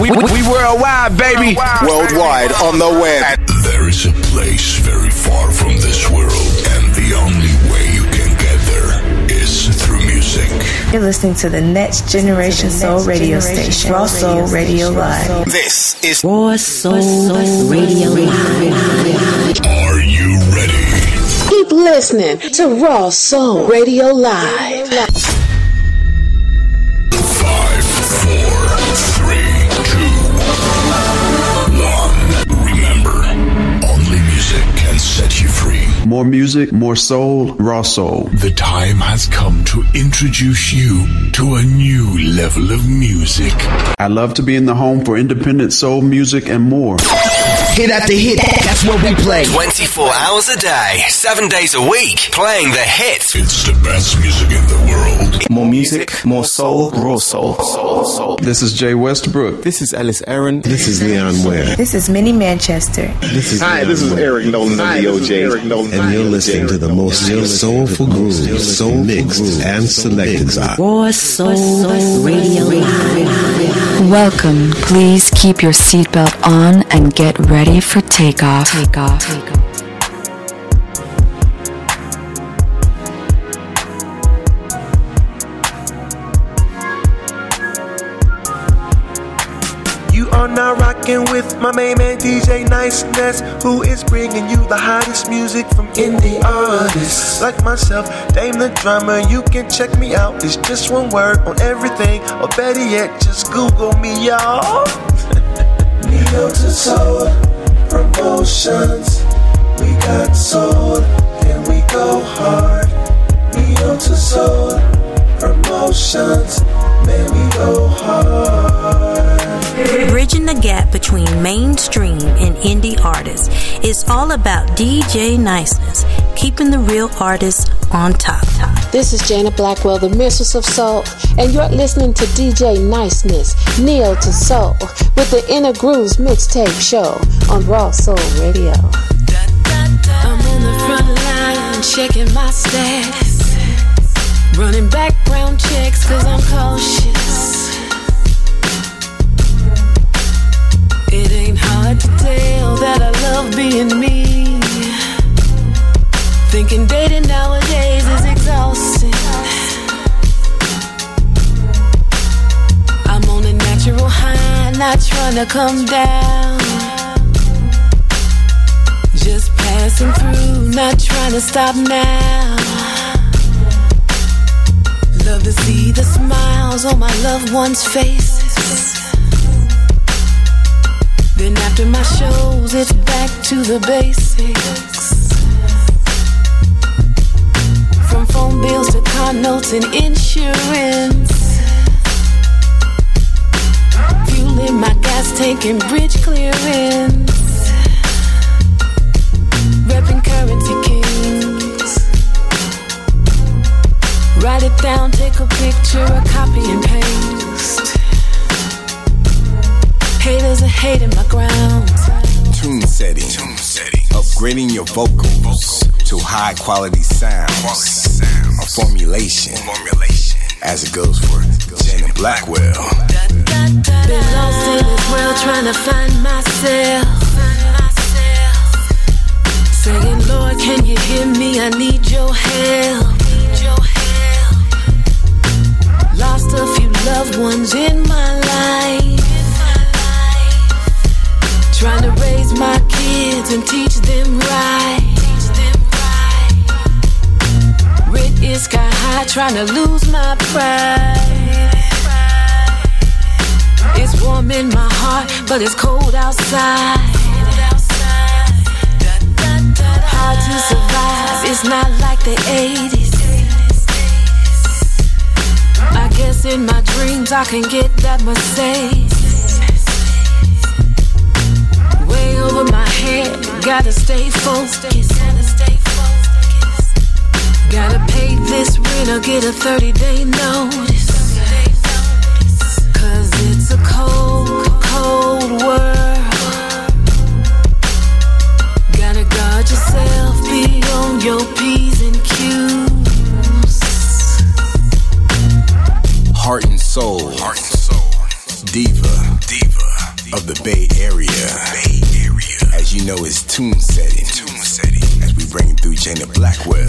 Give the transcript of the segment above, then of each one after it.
We, we, we worldwide, baby. Worldwide on the web. There is a place very far from this world, and the only way you can get there is through music. You're listening to the Next Generation Soul Radio Station, Raw Soul Radio Live. This is Raw Soul Radio Live. Are you ready? Keep listening to Raw Soul Radio Live. More music, more soul, raw soul. The time has come to introduce you to a new level of music. I love to be in the home for independent soul music and more. Hit after hit. That's what we play. 24 hours a day, 7 days a week, playing the hits. It's the best music in the world. More music, more soul, raw soul. Soul, soul. This is Jay Westbrook. This is Ellis Aaron. This is Leon Ware. This is Minnie Manchester. This is Hi, Leon this is Ware. Eric Nolan of the OJ. And you're listening to the most soulful grooves, soul mixed and selected by Raw Soul Radio Live. Welcome. Please keep your seatbelt on and get ready for takeoff. Takeoff. You are now rocking with my main man DJ Niceness, who is bringing you the hottest music from indie artists like myself, Dame the drummer. You can check me out. It's just one word on everything, or better yet, just Google me, y'all. Neo to Soul Promotions. We got soul, then we go hard. Neo to Soul Promotions. Man, we go hard. Bridging the gap between mainstream and indie artists is all about DJ niceness, keeping the real artists on top. This is Jana Blackwell, the Mistress of Soul, and you're listening to DJ Niceness, Neo to Soul, with the Inner Grooves Mixtape Show on Raw Soul Radio. I'm on the front line checking my stats. Running background checks cause I'm cautious. To tell that I love being me. Thinking dating nowadays is exhausting. I'm on a natural high, not trying to come down. Just passing through, not trying to stop now. Love to see the smiles on my loved ones' faces. Then after my shows, it's back to the basics. From phone bills to car notes and insurance. Fueling my gas tank and bridge clearance. Repping currency kings. Write it down, take a picture, a copy and paste. Haters are hating my ground. Tune setting. Tune setting. Upgrading your vocals to high quality sounds. A formulation. Formulation. As it goes for Janet Blackwell. Been lost in this world trying to find myself. Saying, Lord, can you hear me? I need your help. Lost a few loved ones in my life. Trying to raise my kids and teach them right. Rent is sky high, trying to lose my pride. It's warm in my heart, but it's cold outside. Hard to survive, it's not like the 80s. I guess in my dreams I can get that Mercedes. Over my head, gotta stay focused. Gotta pay this rent or get a 30 day notice. Cause it's a cold, cold world. Gotta guard yourself, be on your P's and Q's. Heart and soul. Heart and soul. Diva. diva of the Bay Area. Bay As you know, it's tune setting. Tune setting. As we bring through Jana Blackwell.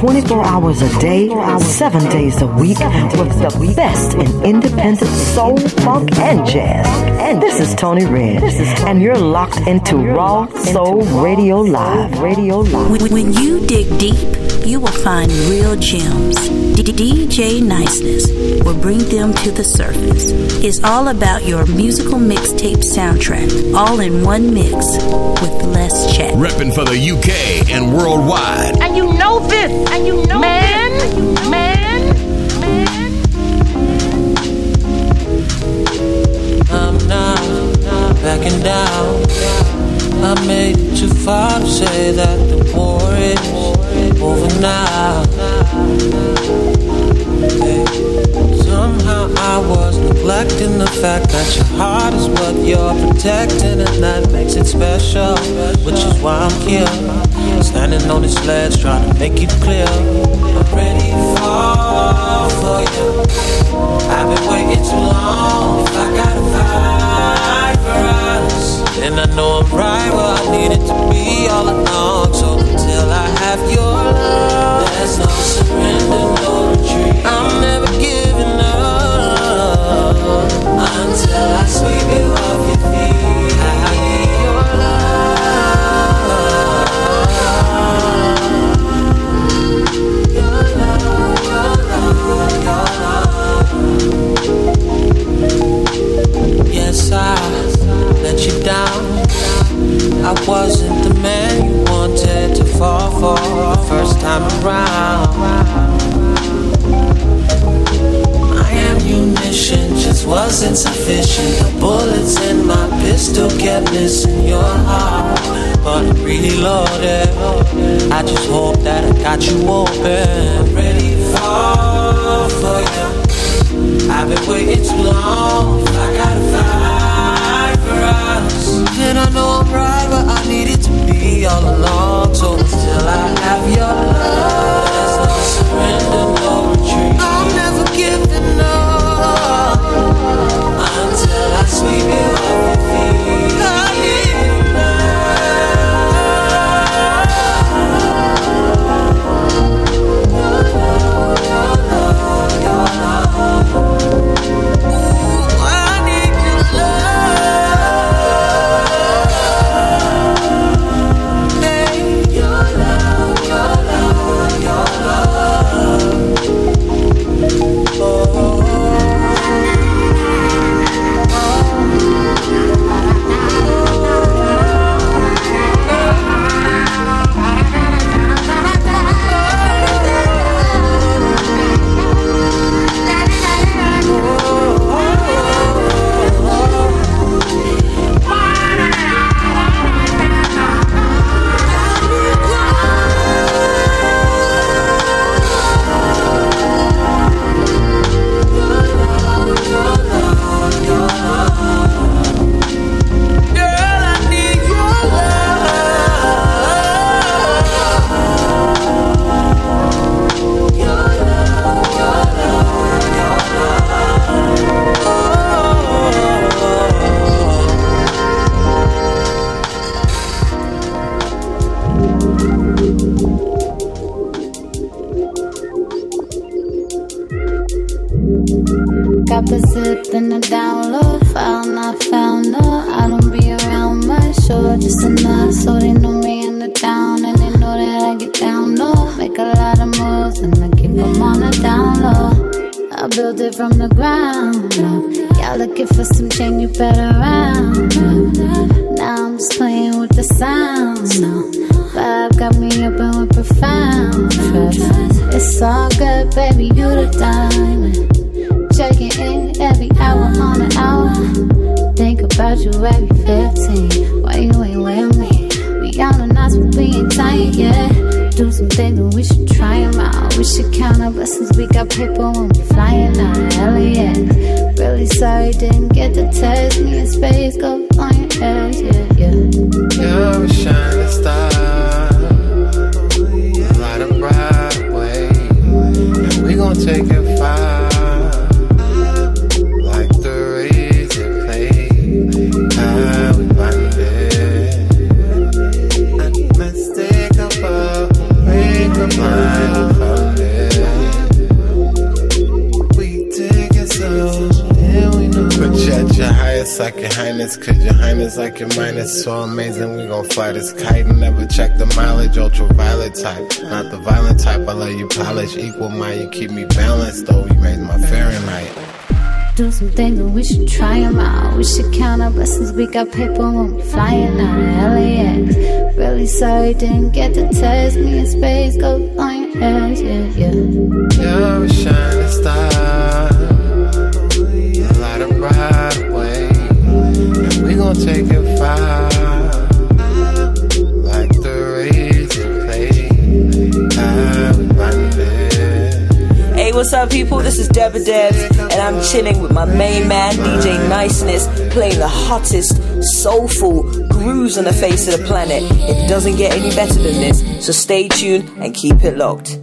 24 hours a day, 7 days a week, with the best in independent soul, funk, and jazz. And this is Tony Red, and you're locked into Raw Soul Radio Live. Radio Live. When, when you dig deep, you will find real gems. D- DJ Niceness will bring them to the surface. It's all about your musical mixtape soundtrack, all in one mix with less chat. Repping for the UK and worldwide. And you know this, and you know man, man, man, um, I'm not backing down. I made it too far to say that the war is over now. Hey, Somehow I was neglecting the fact that your heart is what you're protecting, and that makes it special. Which is why I'm here, standing on this ledge, trying to make it clear. I'm ready fall for you. I've been waiting too long. I gotta fight for then I know I'm right where I needed to be all along. So until I have your love, there's no surrender, no retreat. I'm never giving up until I sweep you off I wasn't the man you wanted to fall for the first time around. My ammunition just wasn't sufficient. The bullets in my pistol kept missing your heart. But I'm really loaded. I just hope that I got you open. Ready fall for you. I've been waiting too long. I gotta fight for us. And I know I'm right needed to be all along. So until I have your love, there's no surrender, no retreat. I'm never giving up until I sweep you off got people paper flying out of LAX. Really sorry, didn't get to test me in space. Go playing the hottest, soulful grooves on the face of the planet. It doesn't get any better than this, so stay tuned and keep it locked.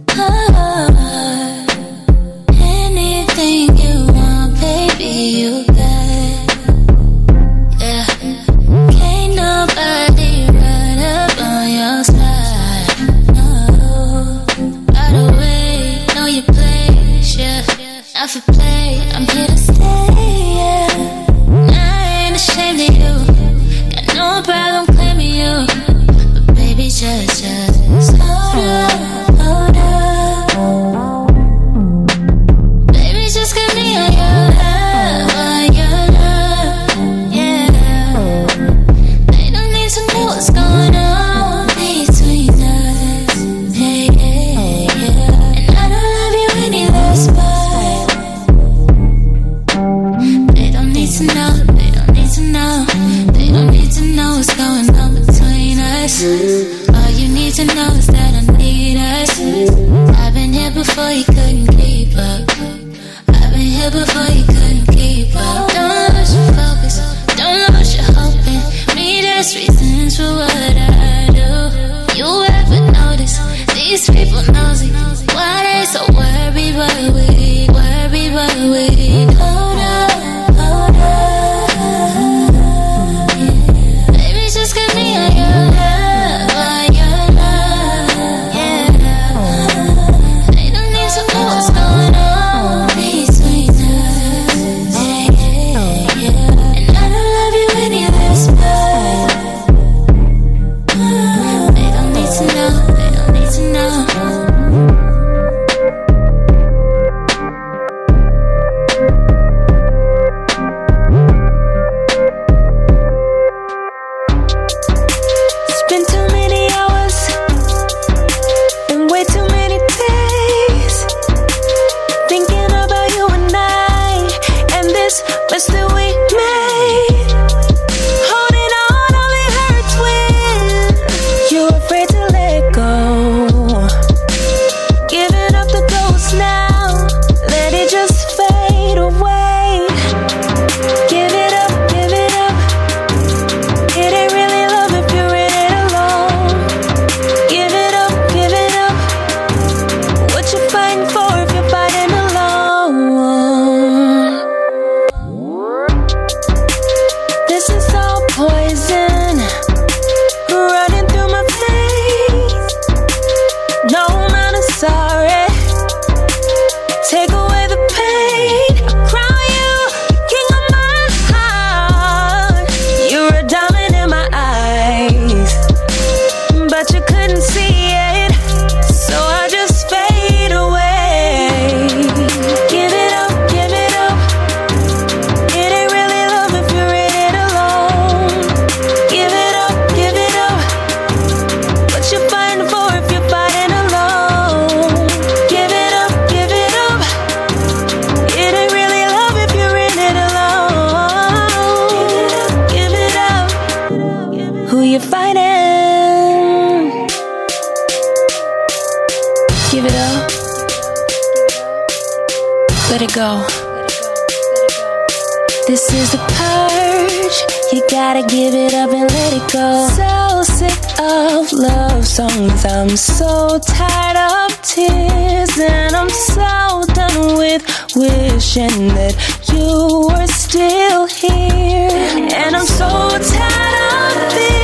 This is a purge. You gotta give it up and let it go. So sick of love songs. I'm so tired of tears. And I'm so done with wishing that you were still here. And I'm so tired of this.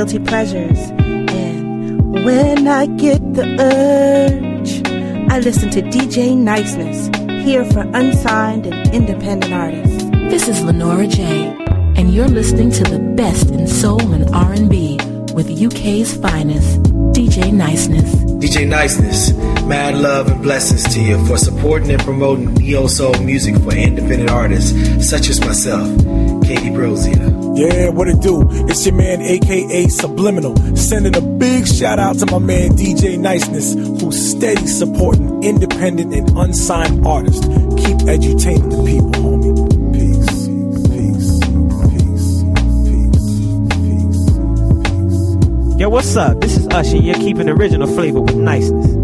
guilty pleasures. And when I get the urge, I listen to DJ Niceness, here for unsigned and independent artists. This is Lenora J, and you're listening to the best in soul and R&B with UK's finest, DJ Niceness. DJ Niceness, mad love and blessings to you for supporting and promoting neo soul music for independent artists such as myself. Bros here. Yeah, what it do? It's your man, aka Subliminal, sending a big shout out to my man DJ Niceness, who's steady supporting independent and unsigned artists. Keep edutaining the people, homie. Yo, what's up? This is Usher, you're keeping original flavor with niceness.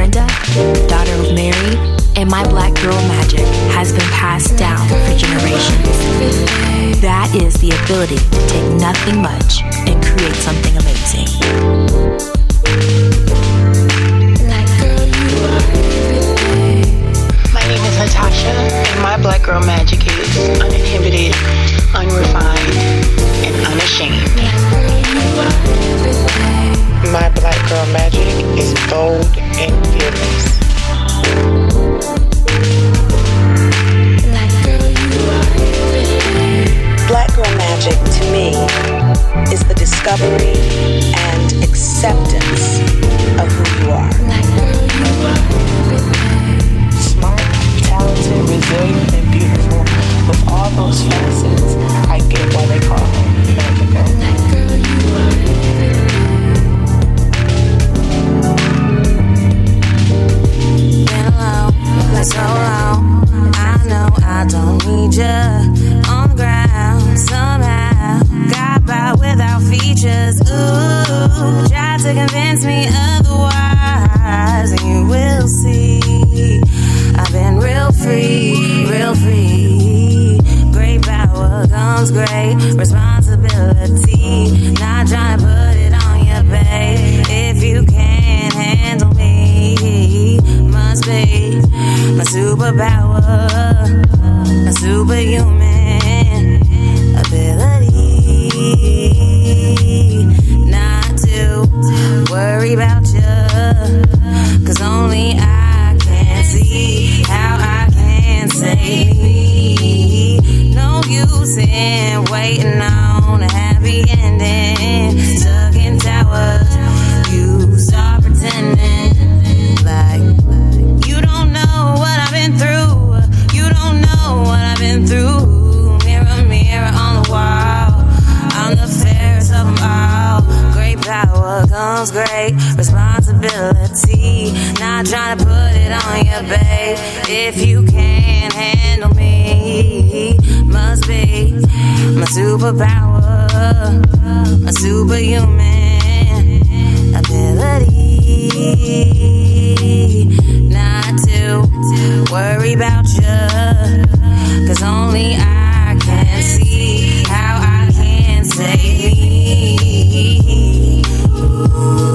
Brenda, daughter of Mary, and my black girl magic has been passed down for generations. That is the ability to take nothing much and create something amazing. name is Natasha, and my black girl magic is uninhibited, unrefined, and unashamed. My black girl magic is bold and fearless. Black girl, Black girl magic to me is the discovery and acceptance of who you are to resilient and beautiful with all those facets. I get why they call me magical. so long. I know I don't need you on the ground somehow. Got by without features. Ooh, try to convince me otherwise, and you will see real free, real free. Great power comes great responsibility. Not trying to put it on your babe. If you can't handle me, must be my superpower, my superhuman ability. Comes great responsibility. Not trying to put it on you, babe. If you can't handle me, must be my superpower, my superhuman ability. Not to worry about you, cause only I can see how I can save me.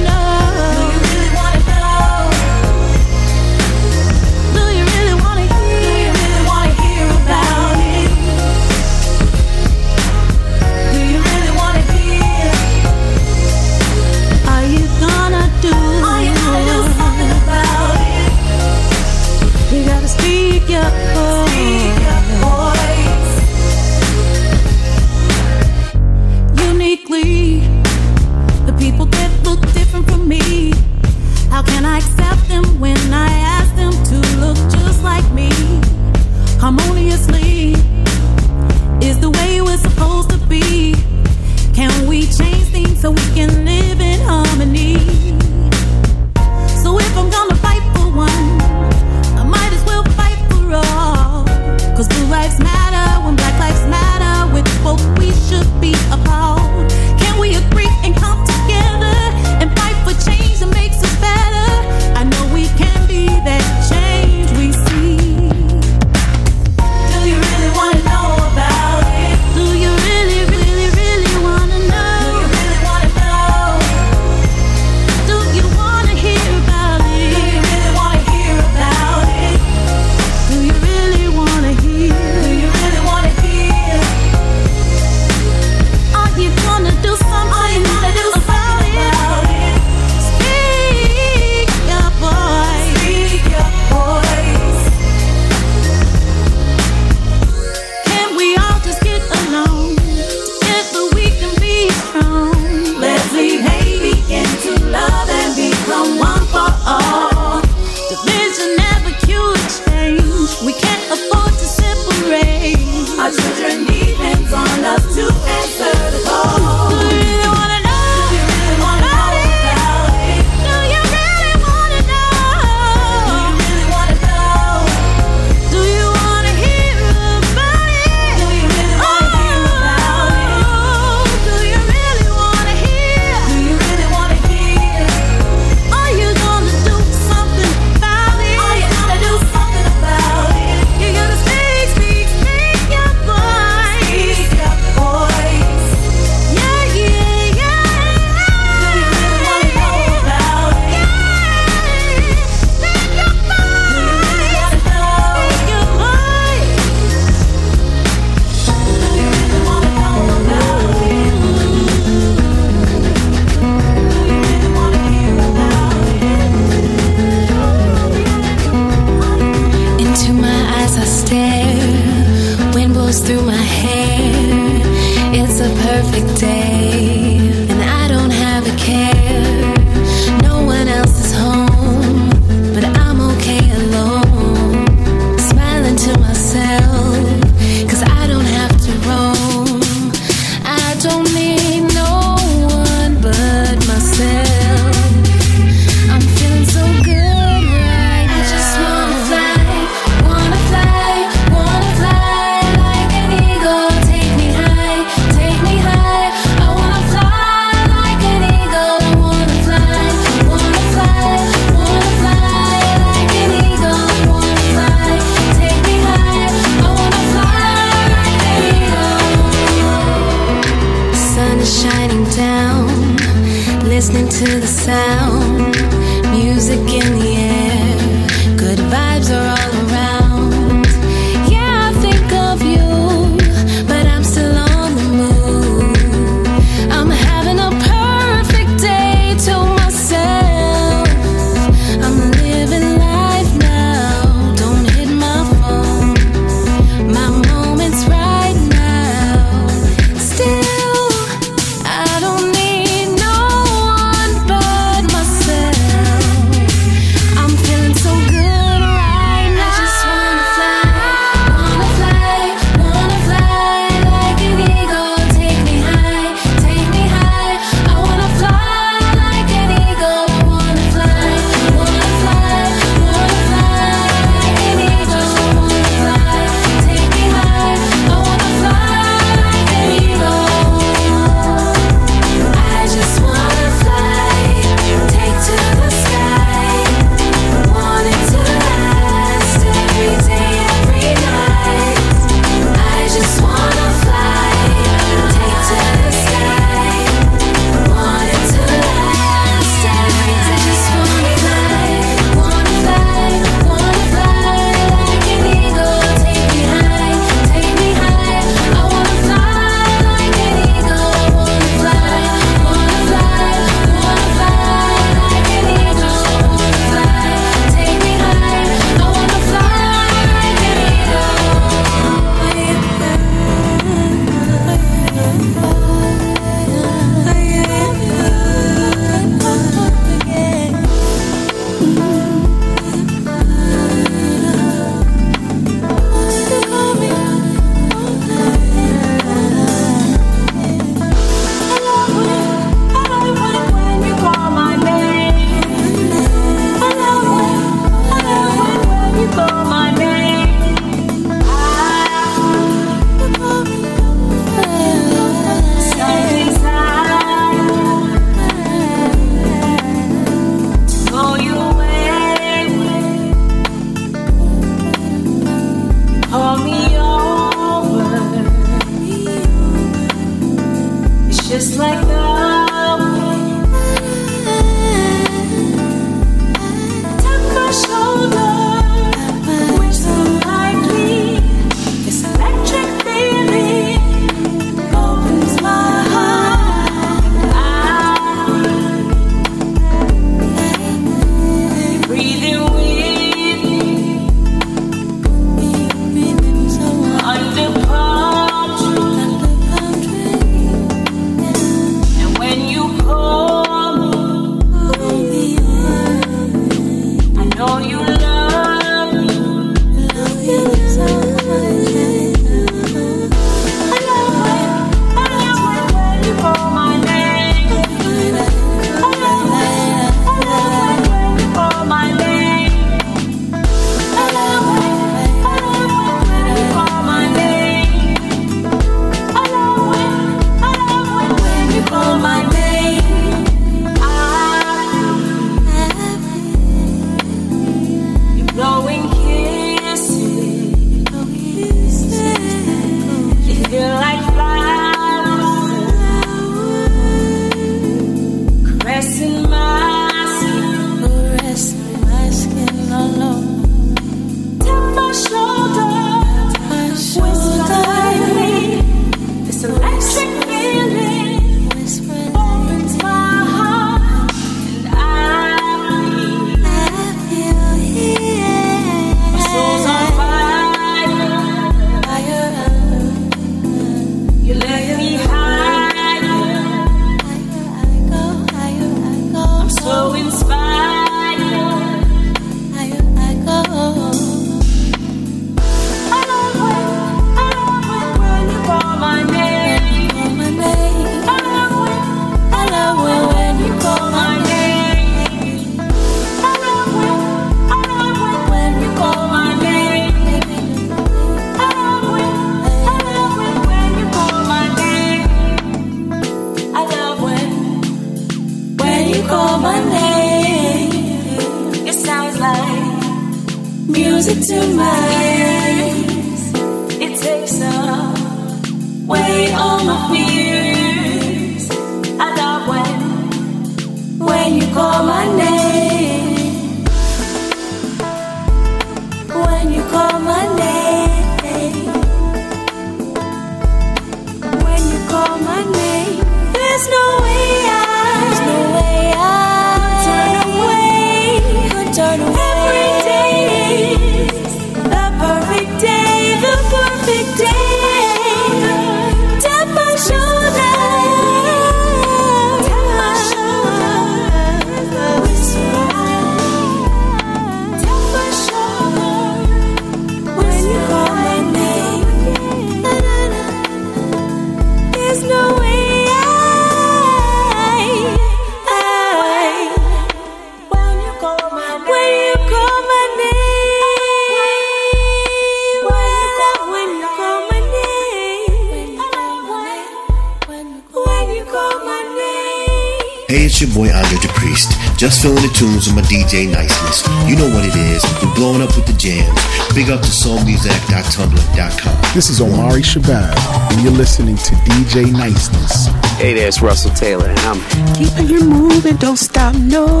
This is Omari Shabazz, and you're listening to DJ Niceness. Hey there, Russell Taylor, and I'm keeping you moving, don't stop, no.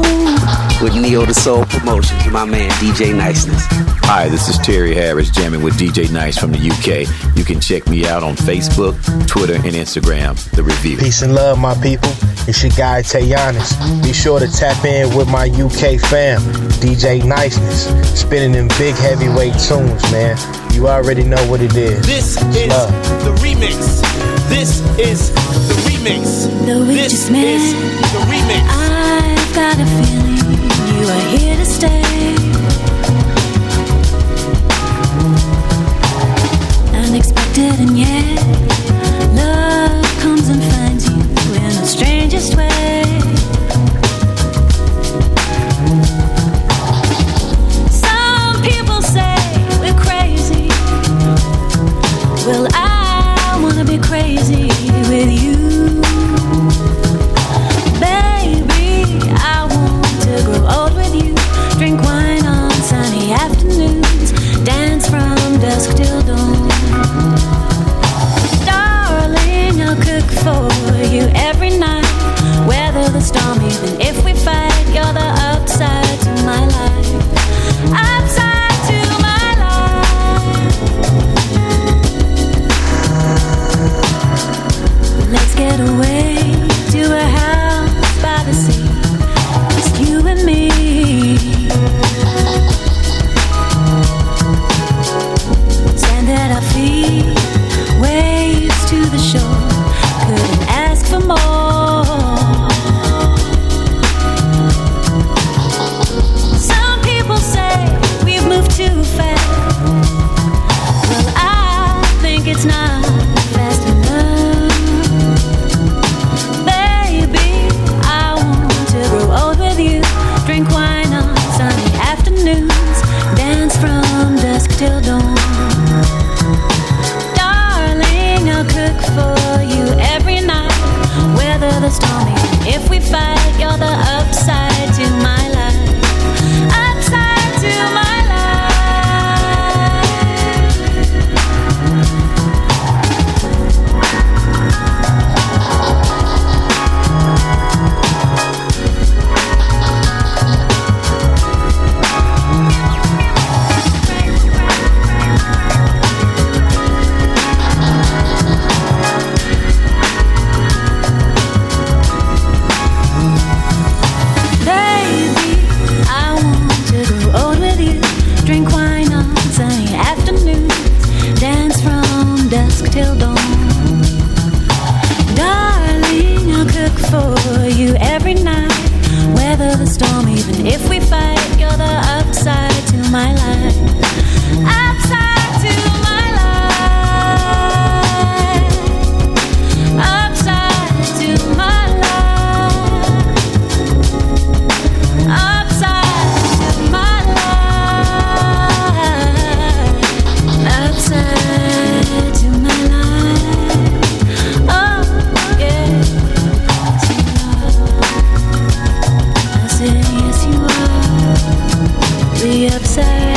With Neo the Soul Promotions, my man DJ Niceness. Hi, this is Terry Harris jamming with DJ Nice from the UK. You can check me out on Facebook, Twitter, and Instagram. The Review. Peace and love, my people. It's your guy Tayanis. Be sure to tap in with my UK fam, DJ Niceness, spinning them big heavyweight tunes, man. You already know what it is. This is uh. the remix. This is the remix. No, this just met. is the remix. I've got a feeling you are here to stay. Unexpected and yet, love comes and finds you in the strangest way. be upset.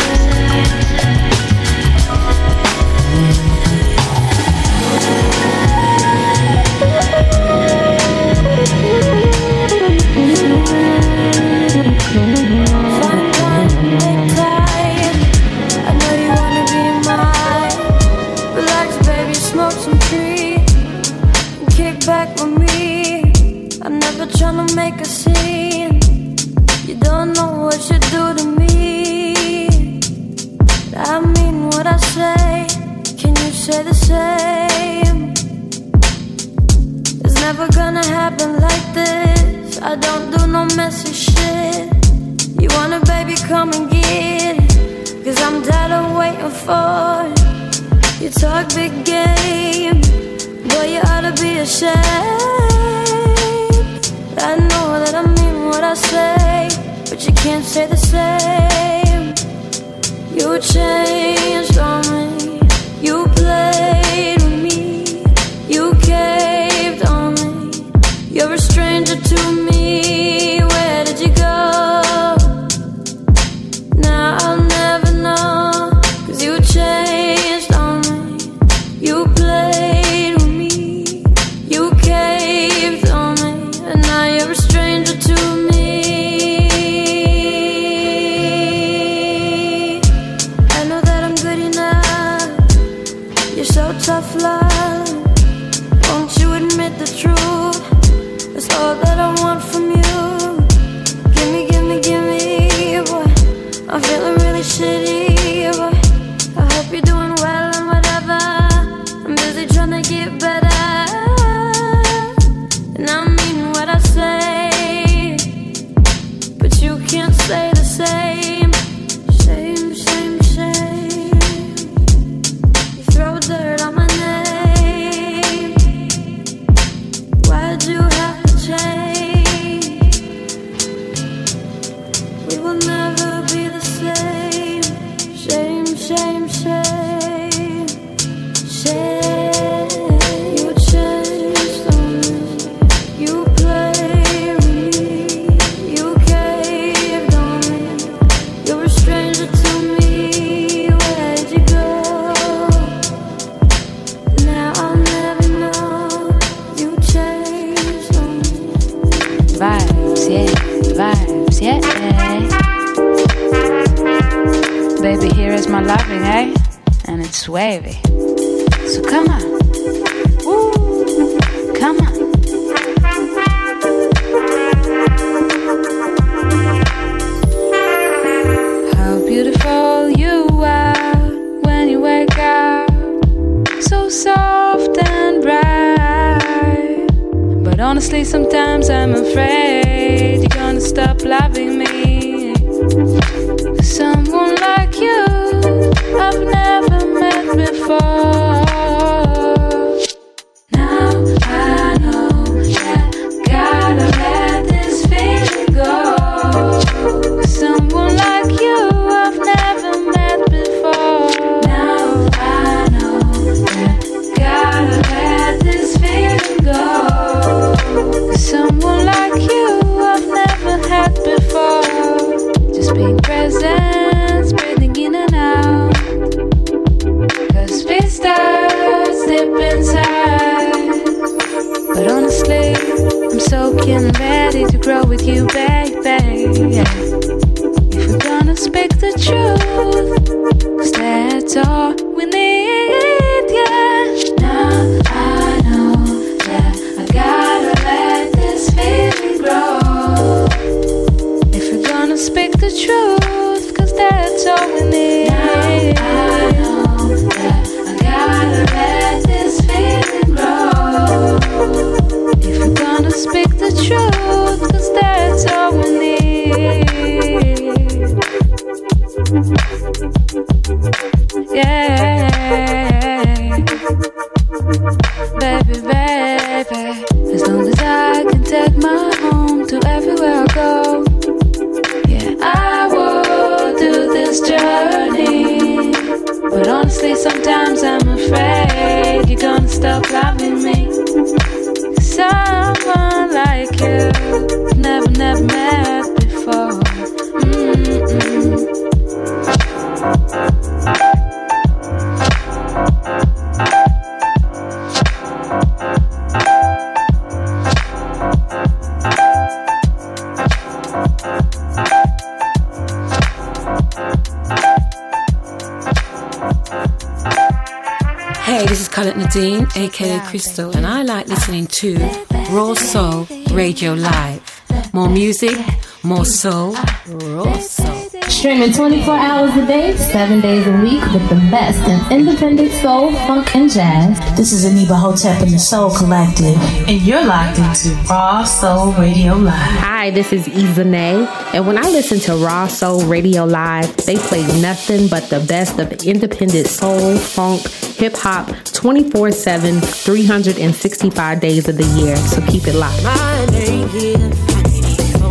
music, more soul, raw soul. Streaming 24 hours a day, 7 days a week with the best in independent soul, funk, and jazz. This is Aniba Hotep and the Soul Collective, and you're locked into Raw Soul Radio Live. Hi, this is Izanay, and when I listen to Raw Soul Radio Live, they play nothing but the best of independent soul, funk, hip hop 24 7, 365 days of the year. So keep it locked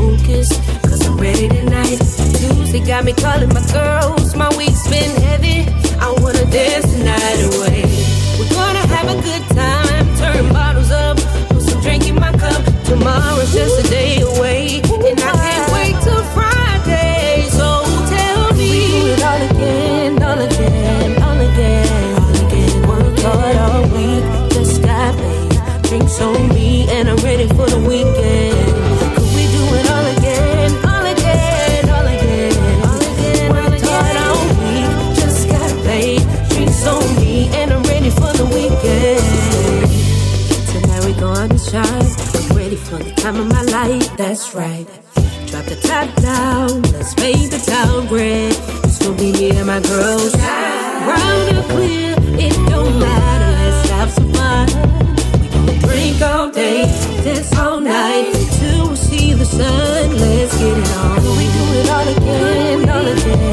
focused, cause I'm ready tonight. Tuesday got me calling my girls, my week's been heavy. I wanna dance the night away. We're gonna have a good time, turn bottles up, put some drink in my cup. Tomorrow's just a day away. time of my life, that's right. Drop the top down, let's make the town red. It's gonna be me and my girls. Round and clear, it don't matter, let's have some fun. We gonna drink all day, dance all night, till we see the sun. Let's get it on, we do it all again, all again.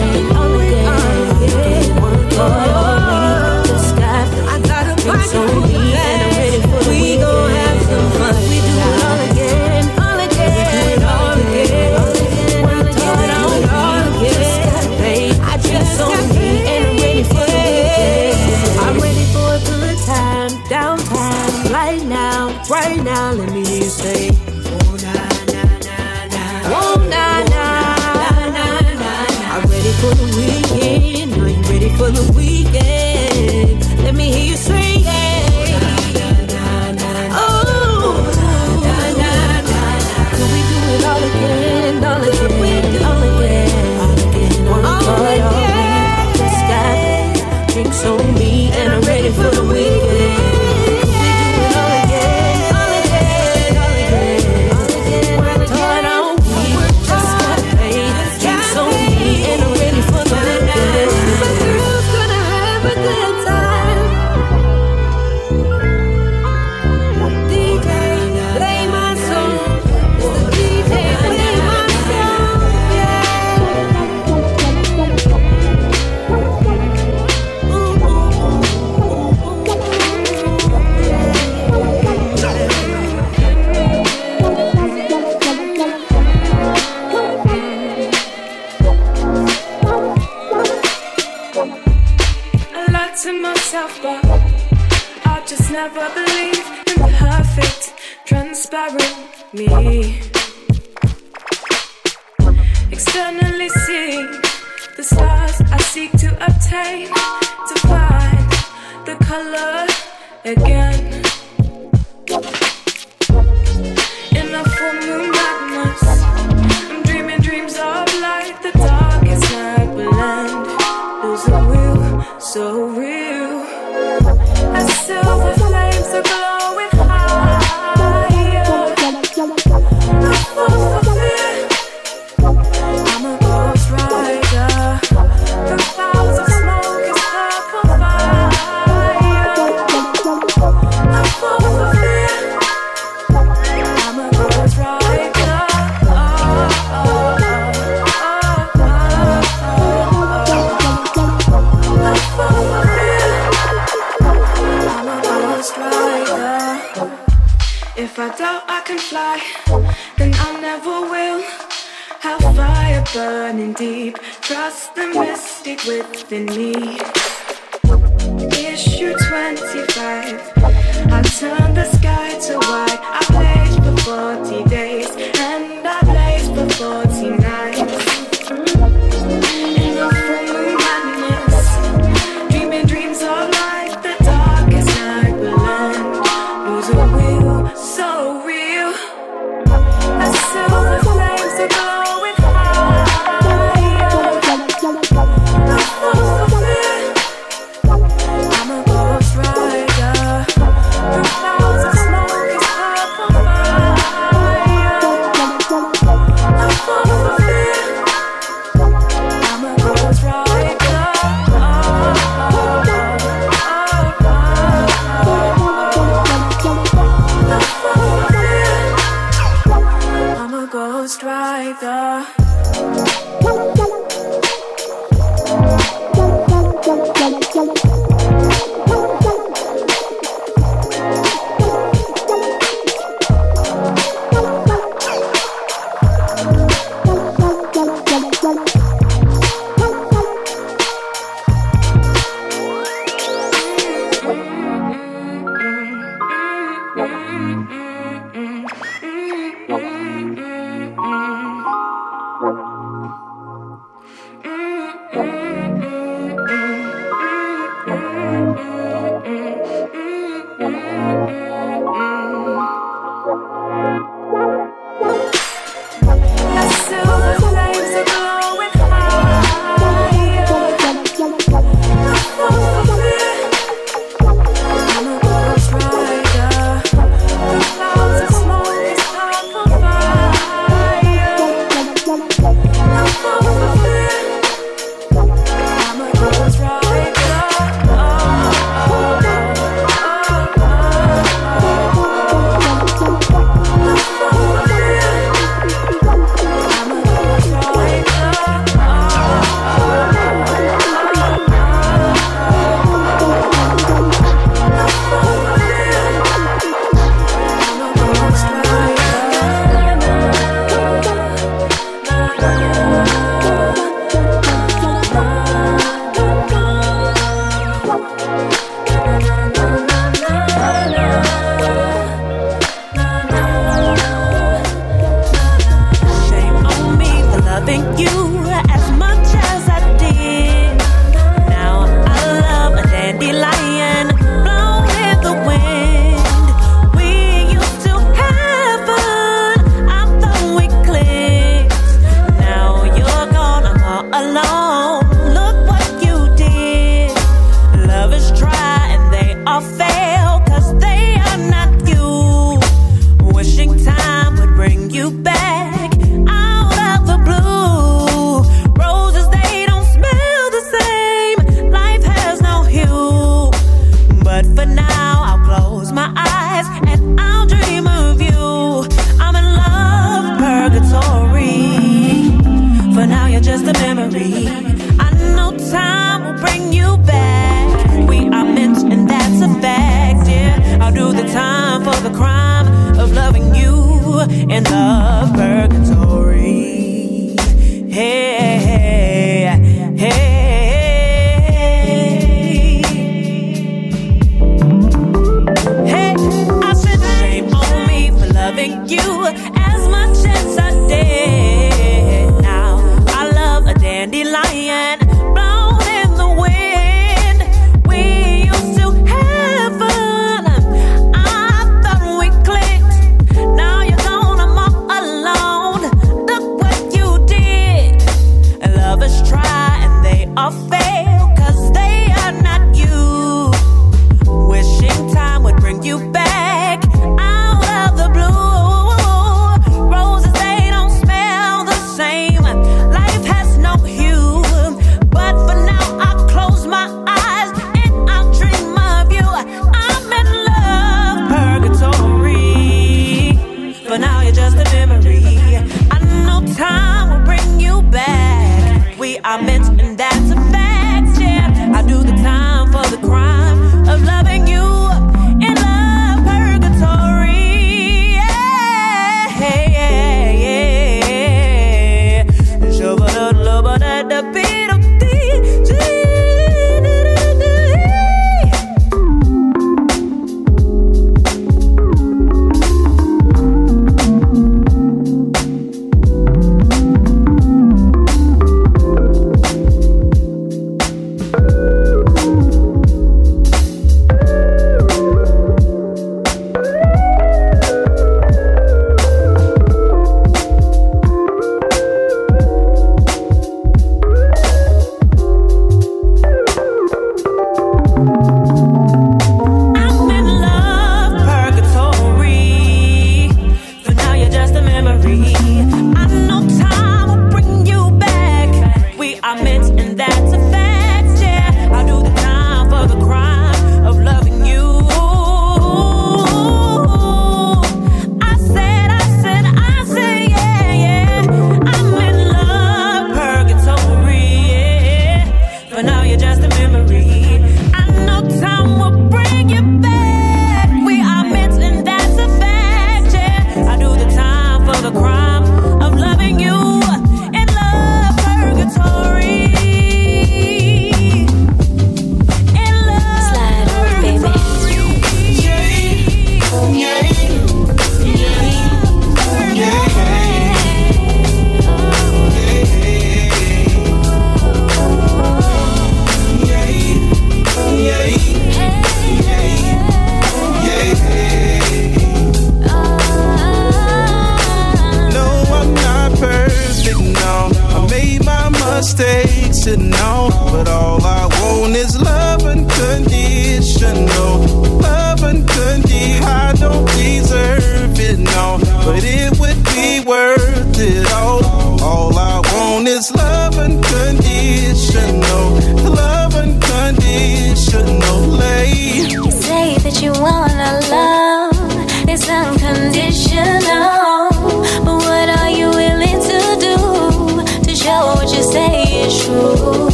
for the weekend.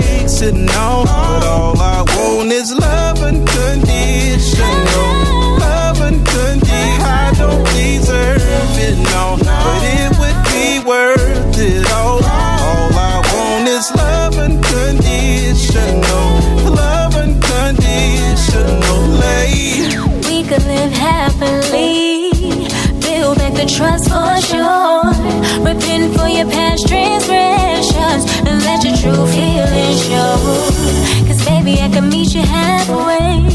made to know. But all I want is love unconditional. Love unconditional. I don't deserve it, no. But it would be worth it all. All I want is love unconditional. Love unconditional. We could live happily. Build back the trust for sure. Repent for your past transgressions true feelings show. Cause baby, I can meet you halfway.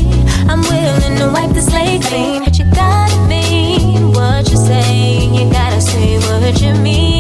I'm willing to wipe the slate clean, but you gotta mean what you say. You gotta say what you mean.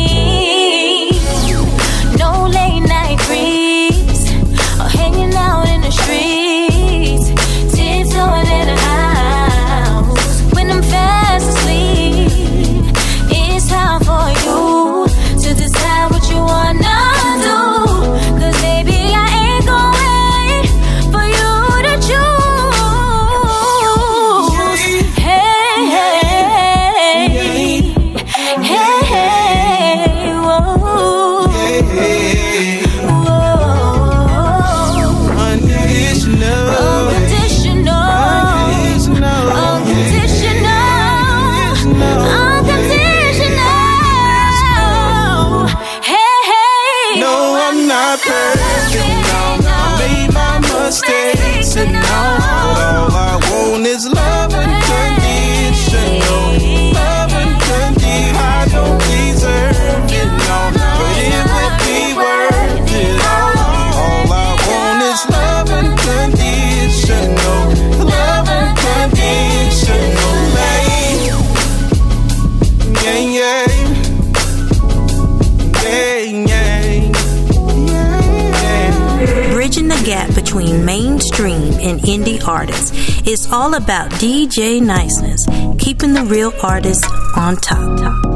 All about DJ niceness, keeping the real artists on top top.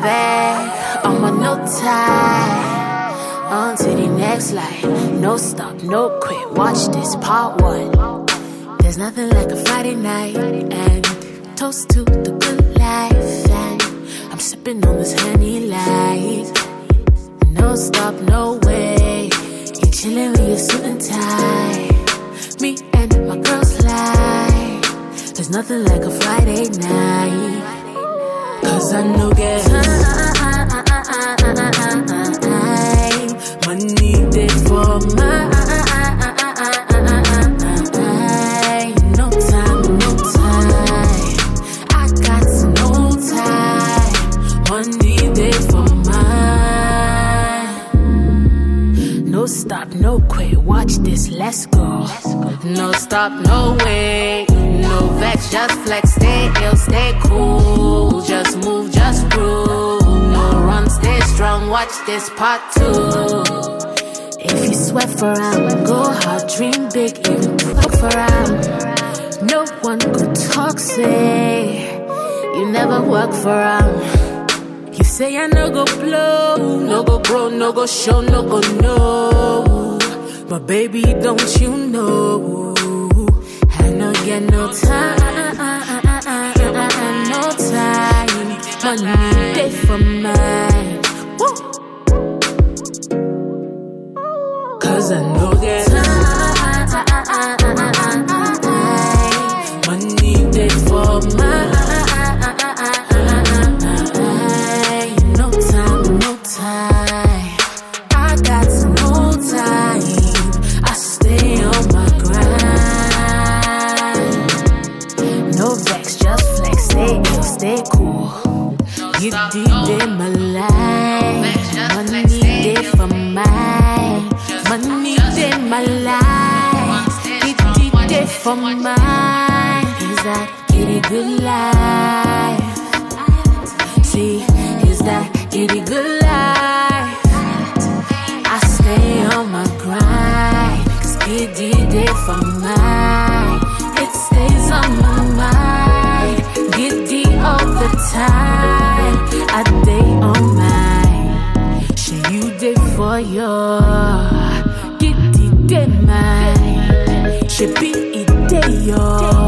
Bet I'm on no time. On to the next life. No stop, no quit. Watch this part one. There's nothing like a Friday night and toast to the good life. And I'm sipping on this honey light. No stop, no way. You're chilling with your suit and tie. Me and my girls lie. There's nothing like a Friday night. There for. No time, no time. I got no time. For mine. No stop, no quit. Watch this, let's go. No stop, no way. No vex, just flex. Stay ill, stay cool. Just strong. Watch this part two. If you sweat for round, go hard, dream big, even fuck for round. No one could talk, say you never work for round. You say I no go blow, no go grow, no go show, no go know. But baby, don't you know? I no get no time, no time. Money day for mine. Know that day for mine. Is that a good life? See, is that a good life? I stay on my grind. Cause did it for mine. It stays on my mind. Giddy all the time. I day on mine. She you did for your Giddy day mine. She be it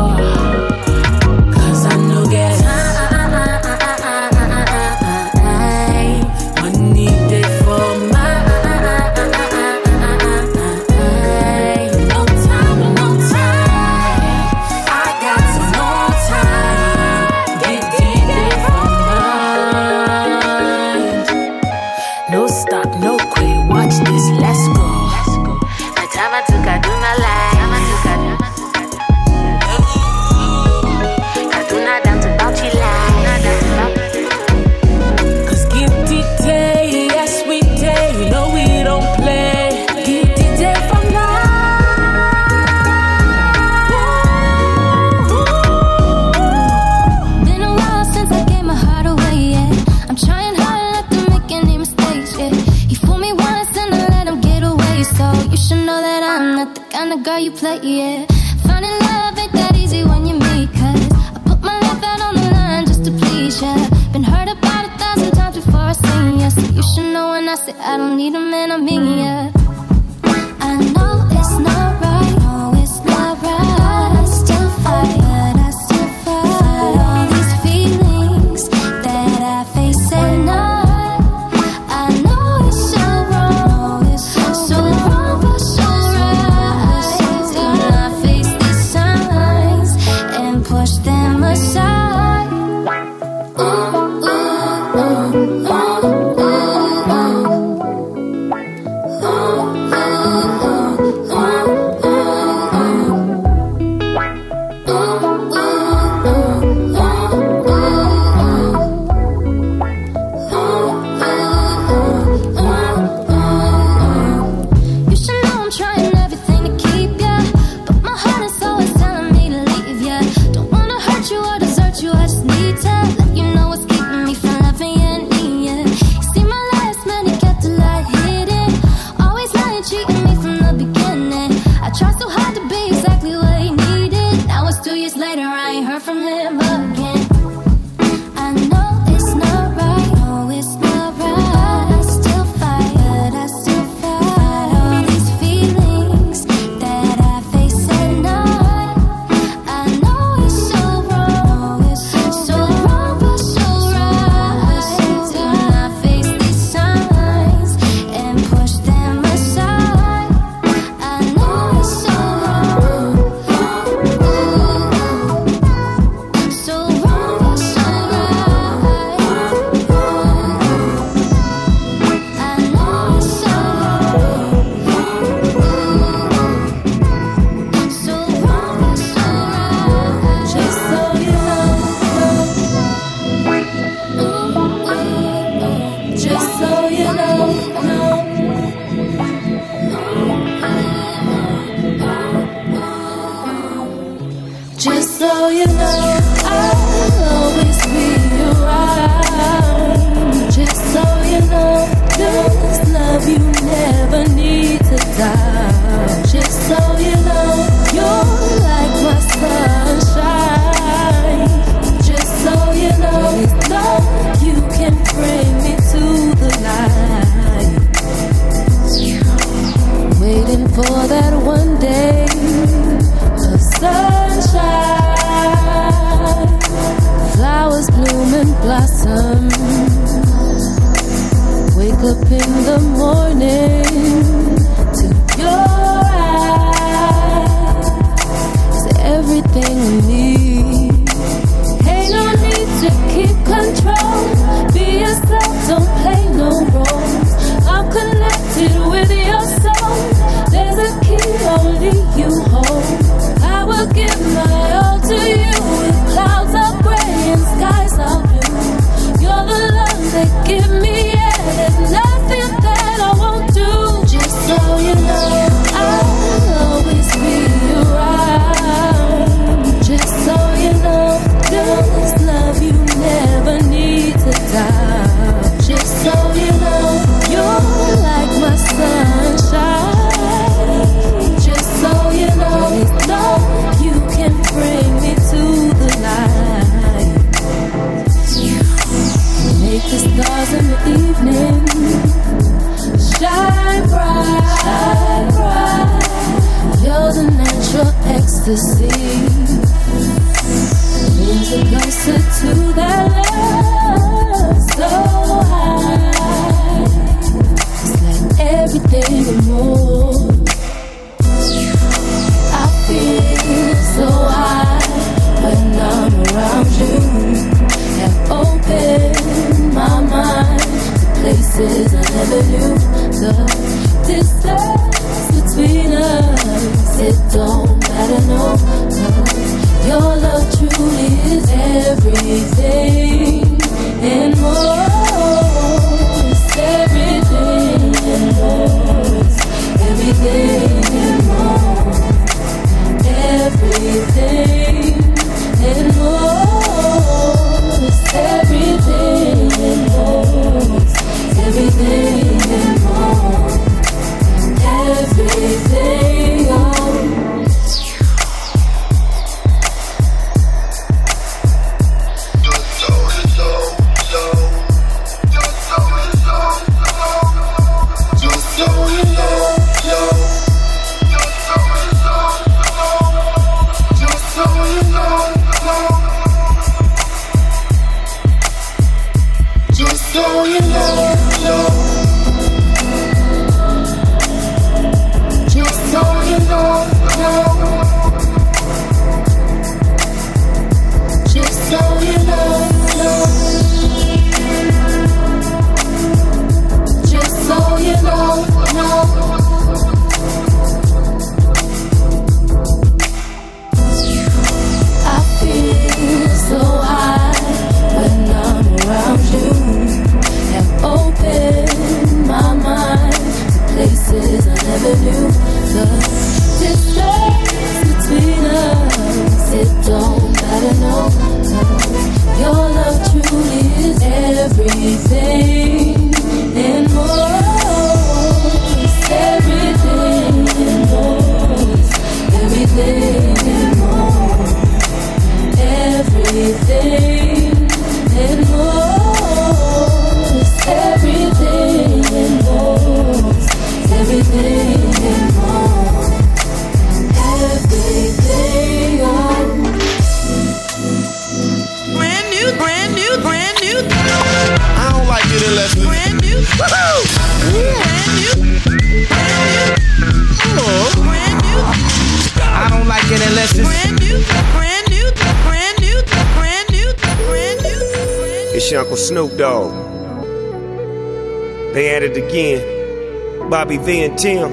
V and Tim.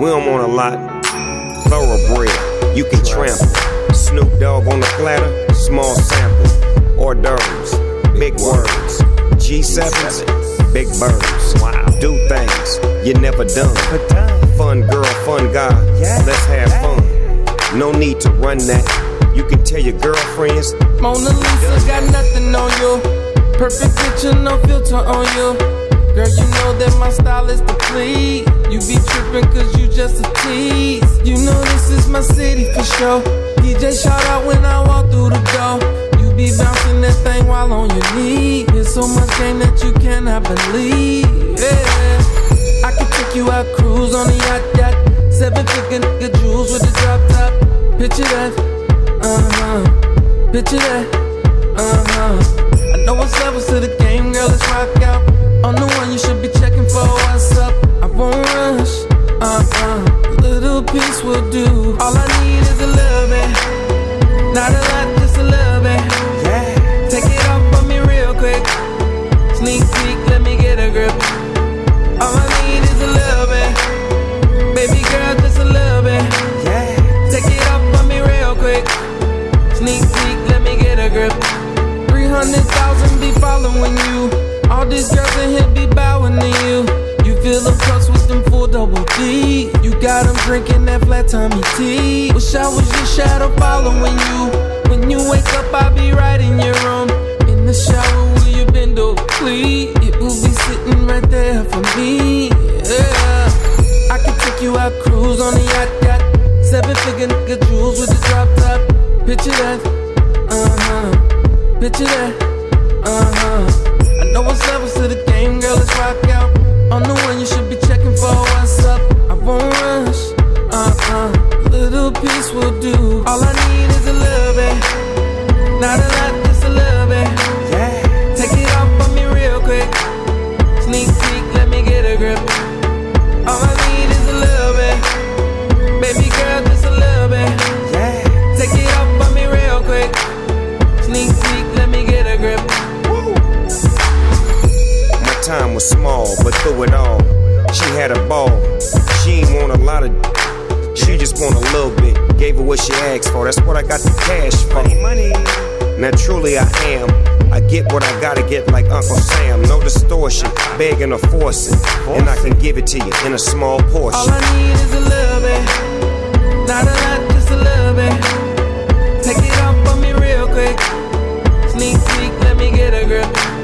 We don't want a lot. Thoroughbred, you can trample. Snoop Dogg on the platter, small sample. Hors d'oeuvres, big words. G7s, big birds. Wow. Do things you never done. Fun girl, fun guy. Let's have fun. No need to run that. You can tell your girlfriends. Mona Lisa's got nothing on you. Perfect picture, no filter on you. Girl, you know that my style is to please. You be tripping cause you just a tease. You know this is my city for sure. DJ shout out when I walk through the door. You be bouncing that thing while on your knee. There's so much game that you cannot believe. Yeah. I can take you out, cruise on the yacht, yacht. Seven figure nigga jewels with the drop top. Picture that, uh huh. Picture that, uh huh. I know what's levels to the game, girl. Let's rock out. Will do. All I need is a little bit, not a lot, just a little bit. Yeah. Take it off for me real quick. Sneak peek, let me get a grip. All I need is a little bit, baby girl, just a little bit. Yeah. Take it off for me real quick. Sneak peek, let me get a grip. 300,000 be following you. All these girls in here be bowing to you. You feel the plus with them double D. You got them drinking that flat tummy tea. Wish I was your shadow following you. When you wake up, I'll be right in your room. In the shower, will you bend over, please? It will be sitting right there for me. Yeah. I can take you out, cruise on the yacht, yacht. Seven figure nigga jewels with the drop top. Picture that, uh huh. Picture that, uh huh. I know what's levels to the game, girl. Let's rock out. On the one you should little piece will do. All I need is a little bit, not a lot, just a little bit. Yeah. Take it off on me real quick. Sneak peek, let me get a grip. All I need is a little bit, baby girl, just a little bit. Yeah. Take it off on me real quick. Sneak peek, let me get a grip. Woo. My time was small, but through it all, she had a ball. She ain't want a lot of. Just want a little bit. Gave her what she asked for. That's what I got the cash for. Money, Now truly I am. I get what I gotta get like Uncle Sam. No distortion, begging or forcing. And I can give it to you in a small portion. All I need is a little bit. Not a lot, just a little bit. Take it off on me real quick. Sneak peek, let me get a grip.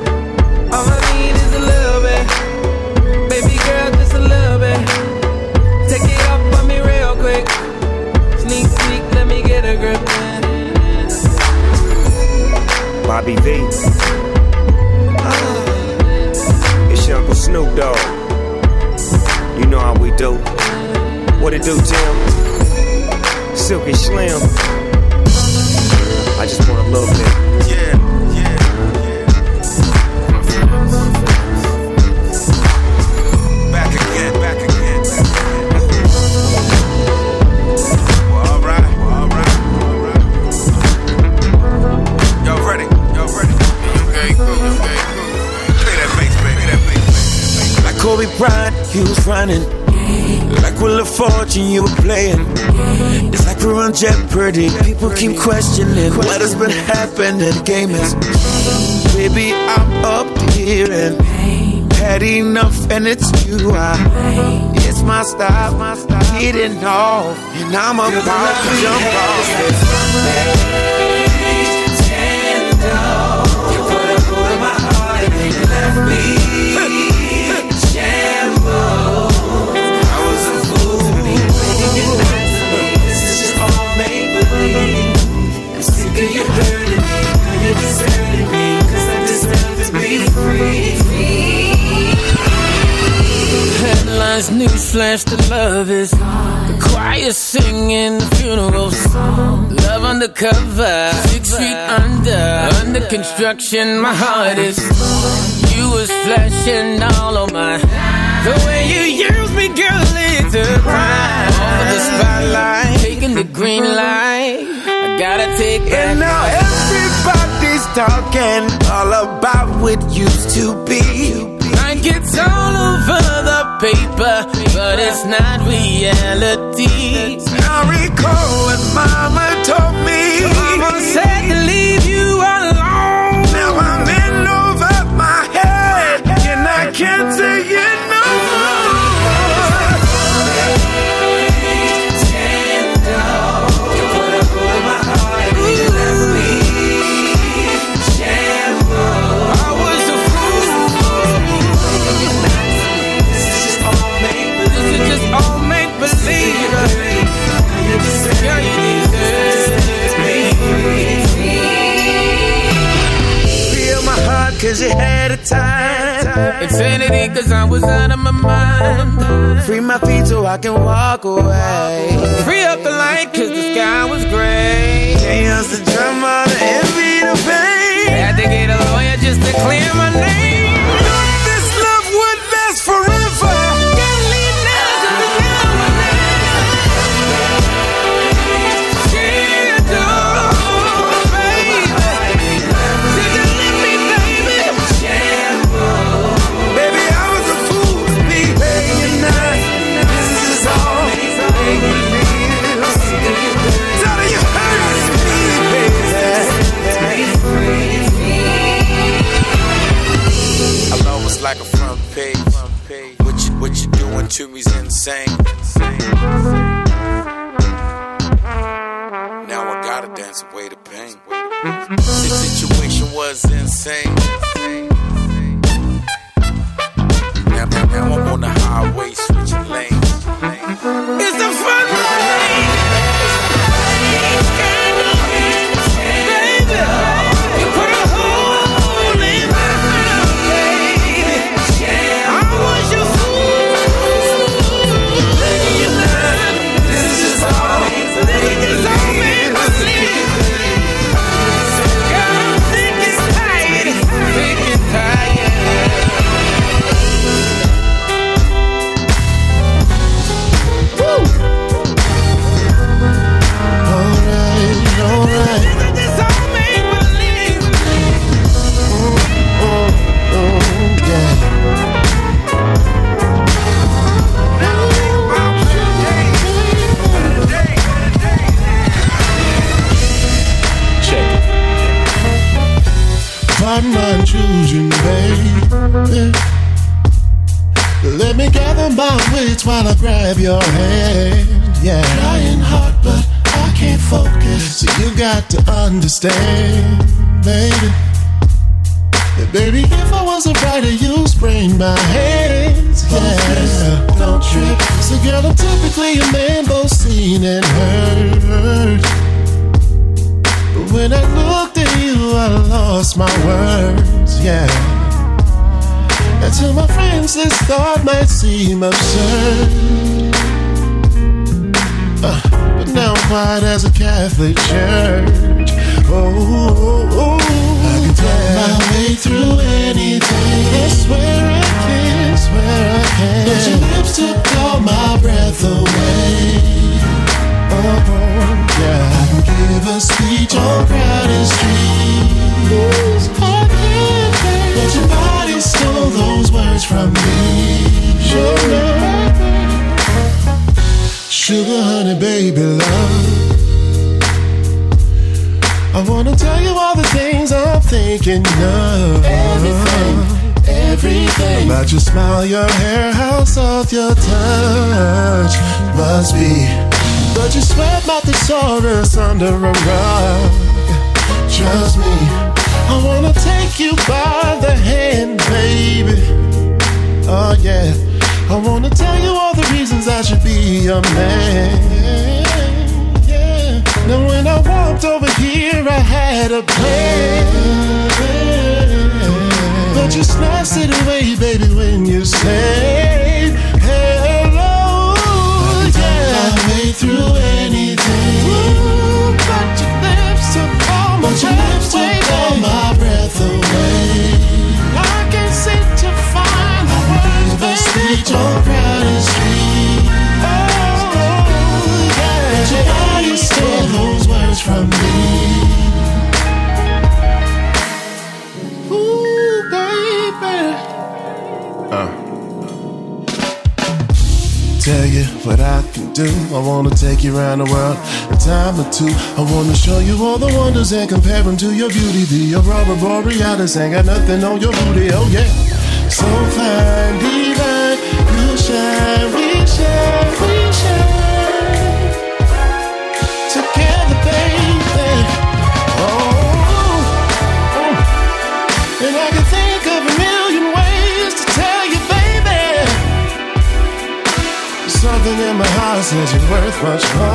Bobby V. It's your Uncle Snoop Dogg. You know how we do. What it do, Tim? Silky Slim. I just want a little bit. He was running. Like Wheel of Fortune, you were playing. It's like we're on Jeopardy. People keep questioning what has been happening. The game is, baby, I'm up here and had enough, and it's you. I, it's my style, my style. Getting off, and I'm about to jump off. Headlines, newsflash, the love is the choir singing the funeral song. Love undercover, six feet under, under construction. My heart is. You was flashing all on my. The way you use me, girl, it's a crime. Over the spotlight, taking the green light. Gotta take that. And now everybody's talking all about what used to be. Like it's all over the paper, but it's not reality. I recall what mama told me. Mama said to leave you alone. Now I'm in over my head, and I can't take Insanity cause I was out of my mind. Free my feet so I can walk away. Free up the light cause the sky was gray. Chaos, the drama, the envy, the pain. Had to get a lawyer just to clear my name. To me's insane. Now I gotta dance away the pain. The situation was insane. Now, now, now I'm on the highway baby. Let me gather my wits while I grab your hand. Yeah, trying hard, but I can't focus. So you got to understand, baby. Baby, if I was a writer, you'd sprain my hands. Yeah, don't trip. So girl, I'm typically a man both seen and heard. But when I looked at you, I lost my words. Yeah. And to my friends, this thought might seem absurd. Uh, but now I'm quiet as a Catholic church. Oh, oh, oh, I can talk my way through anything. I swear I can, swear I can. But your lips took all my breath away. Oh, yeah. I can give a speech on crowded streets. I can, but your body stole those words from me. Sugar, sugar, honey, baby, love. I wanna tell you all the things I'm thinking of. Everything, everything. About your smile, your hair, how soft your touch must be. But you sweat my thesaurus under a rug. Trust me, I wanna take you by the hand, baby. Oh yeah, I wanna tell you all the reasons I should be your man. Yeah. Now when I walked over here, I had a plan, but you snatched it away, baby, when you said hello. Yeah, I way through anything. Ooh, Tell you what I can do. I wanna take the world a time or two. I wanna show you all the wonders and compare them to your beauty. The aurora borealis ain't got nothing on your booty. Oh yeah, so fine, divine. Much more.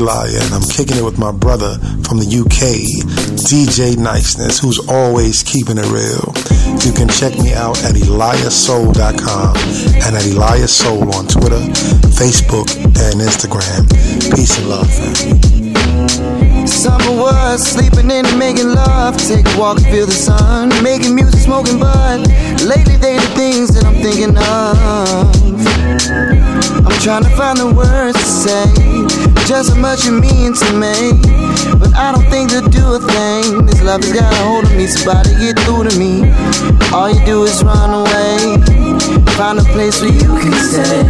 And I'm kicking it with my brother from the UK, DJ Niceness, who's always keeping it real. You can check me out at eliasoul.com and at eliasoul on Twitter, Facebook, and Instagram. Peace and love, family. Summer was sleeping in and making love. Take a walk, and feel the sun. Making music, smoking bud. Lately, they the things that I'm thinking of. I'm trying to find the words to say. Just how much you mean to me. But I don't think they'll do a thing. This love has got a hold of me. Somebody get through to me. All you do is run away. Find a place where you can stay.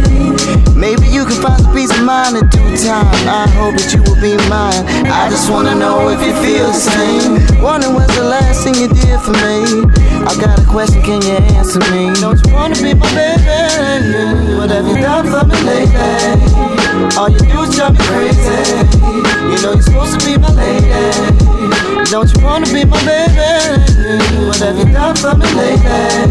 Maybe you can find some peace of mind in due time. I hope that you will be mine. I just wanna know if you feel the same. Wondering what's the last thing you did for me. I got a question, can you answer me? Don't you wanna be my baby? What have you done for me lately? All you do is drive me crazy. You know you're supposed to be my lady. Don't you wanna be my baby? What have you done for me lately?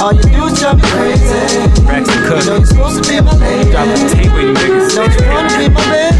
All you do is drive me crazy. You know you're supposed to be my lady. Drop a tape with you niggas. Don't you wanna be my baby?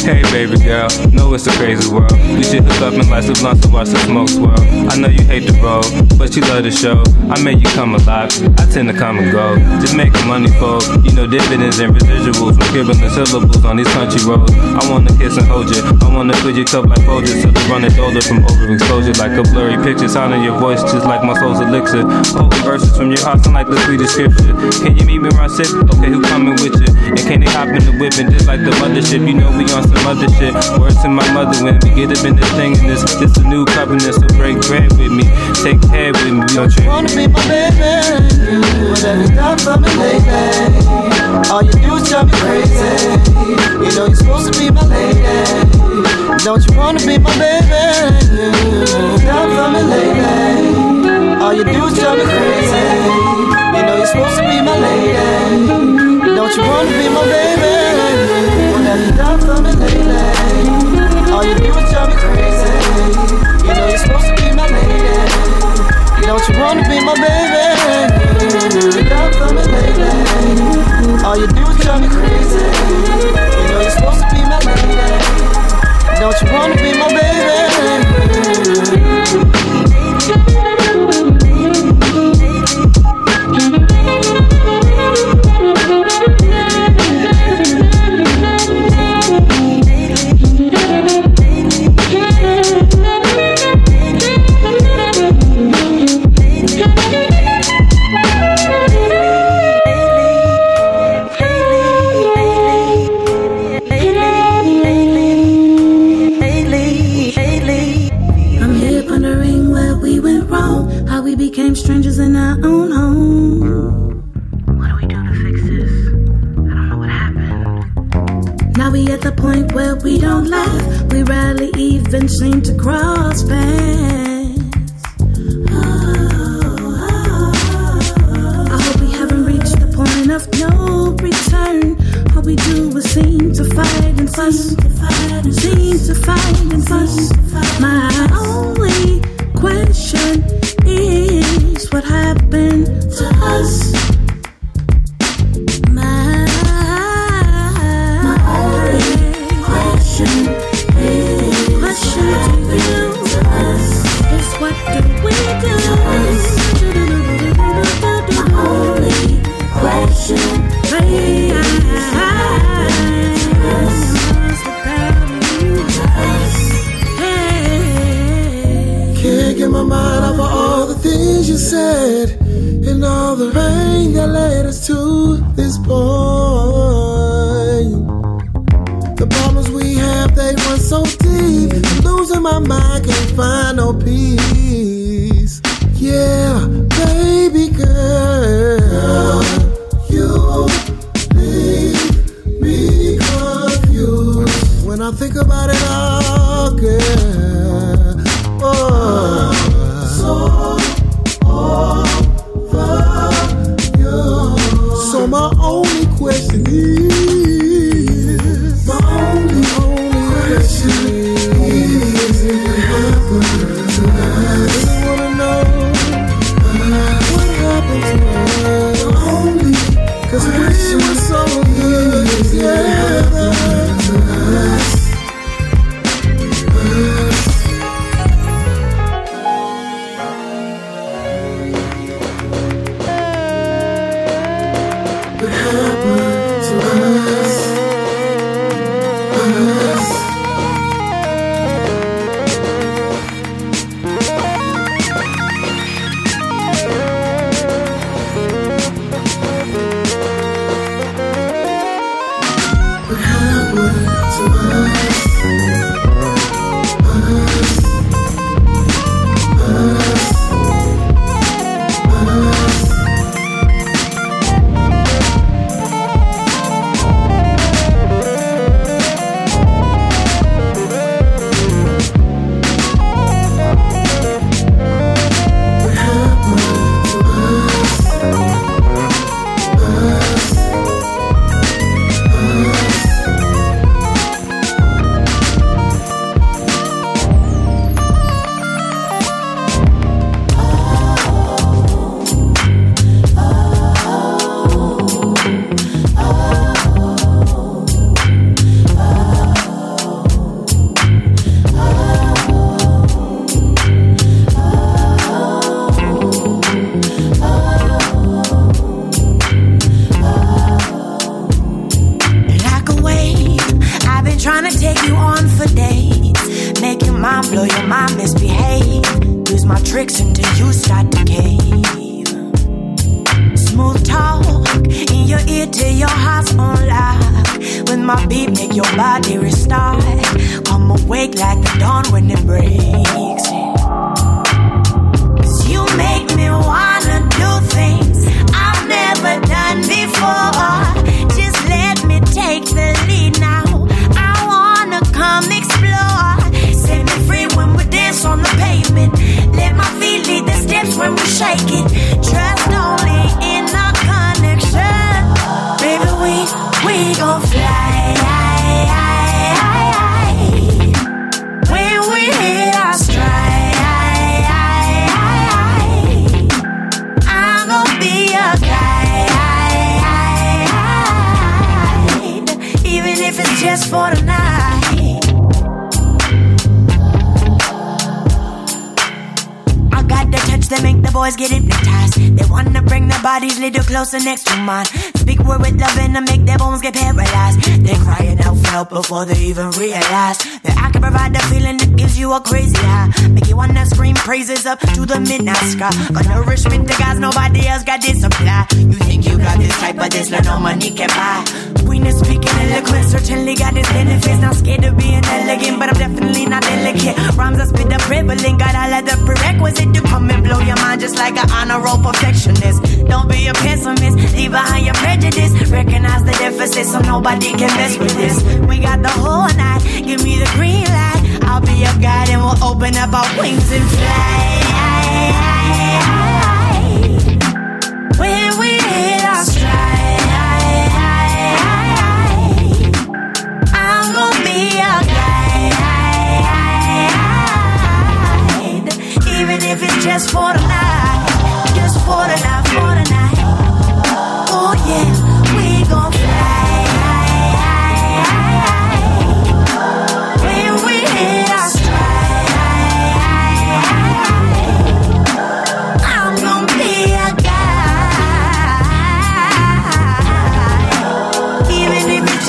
Hey baby girl, know it's a crazy world. We should hook up and light some blunts and watch the smoke swirl. I know you hate the road, but you love the show. I made you come alive, I tend to come and go. Just making money for, you know, dividends and residuals. Scribbling the syllables on these country roads. I wanna kiss and hold you. I wanna fill your cup like Folgers till the running older from overexposure. Like a blurry picture, sounding your voice just like my soul's elixir. Potent verses from your heart sound like the sweetest scripture. Can you meet me around six? Okay, who coming with you? And can they hop in the whip and just like the mothership? You know we on some other shit. Words to my mother when we get up in this thing and this this a new covenant. So break bread with me, take care with me. Don't you wanna be my baby? You done for me lately? All you do is drive me crazy. You know you're supposed to be my lady. Don't you wanna be my baby? Done for me lately. All you do is drive me crazy. You know you're supposed to be my lady. Don't you wanna be my baby? Wanna be my baby? Done for me lately. All you do is drive me crazy. You know you're supposed to be my lady. Don't you wanna be my became strangers in our own home. What do we do to fix this? I don't know what happened. Now we at the point where we don't laugh, we rarely even seem to cross paths. Oh, oh, oh, I hope we haven't reached the point of no return. All we do is seem to fight and fuss. Seem to fight and fuss. My what happened to us? Sky.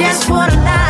Just for the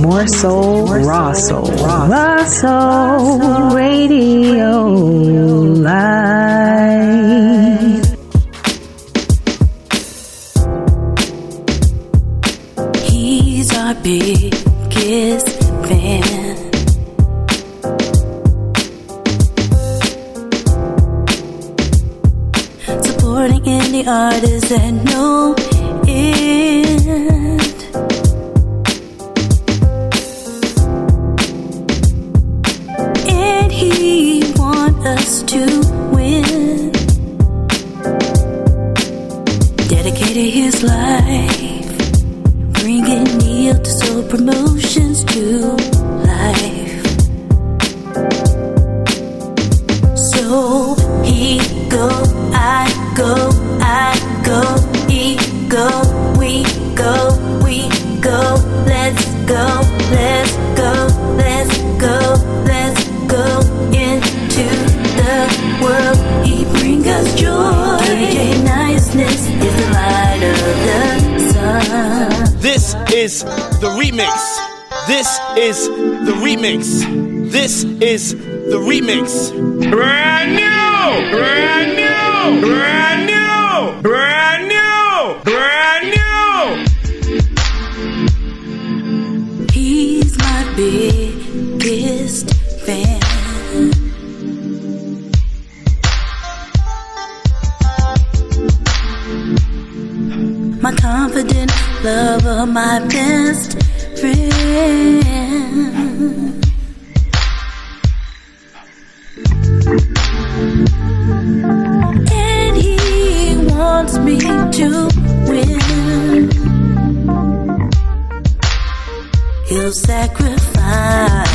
more soul my confident lover, my best friend. And he wants me to win. He'll sacrifice.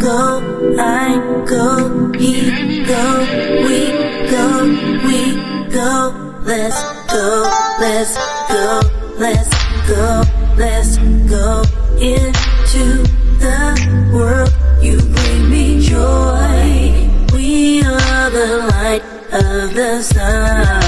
go, I go, he go, we go, we go. Let's go, let's go, let's go, let's go into the world. You bring me joy. We are the light of the sun.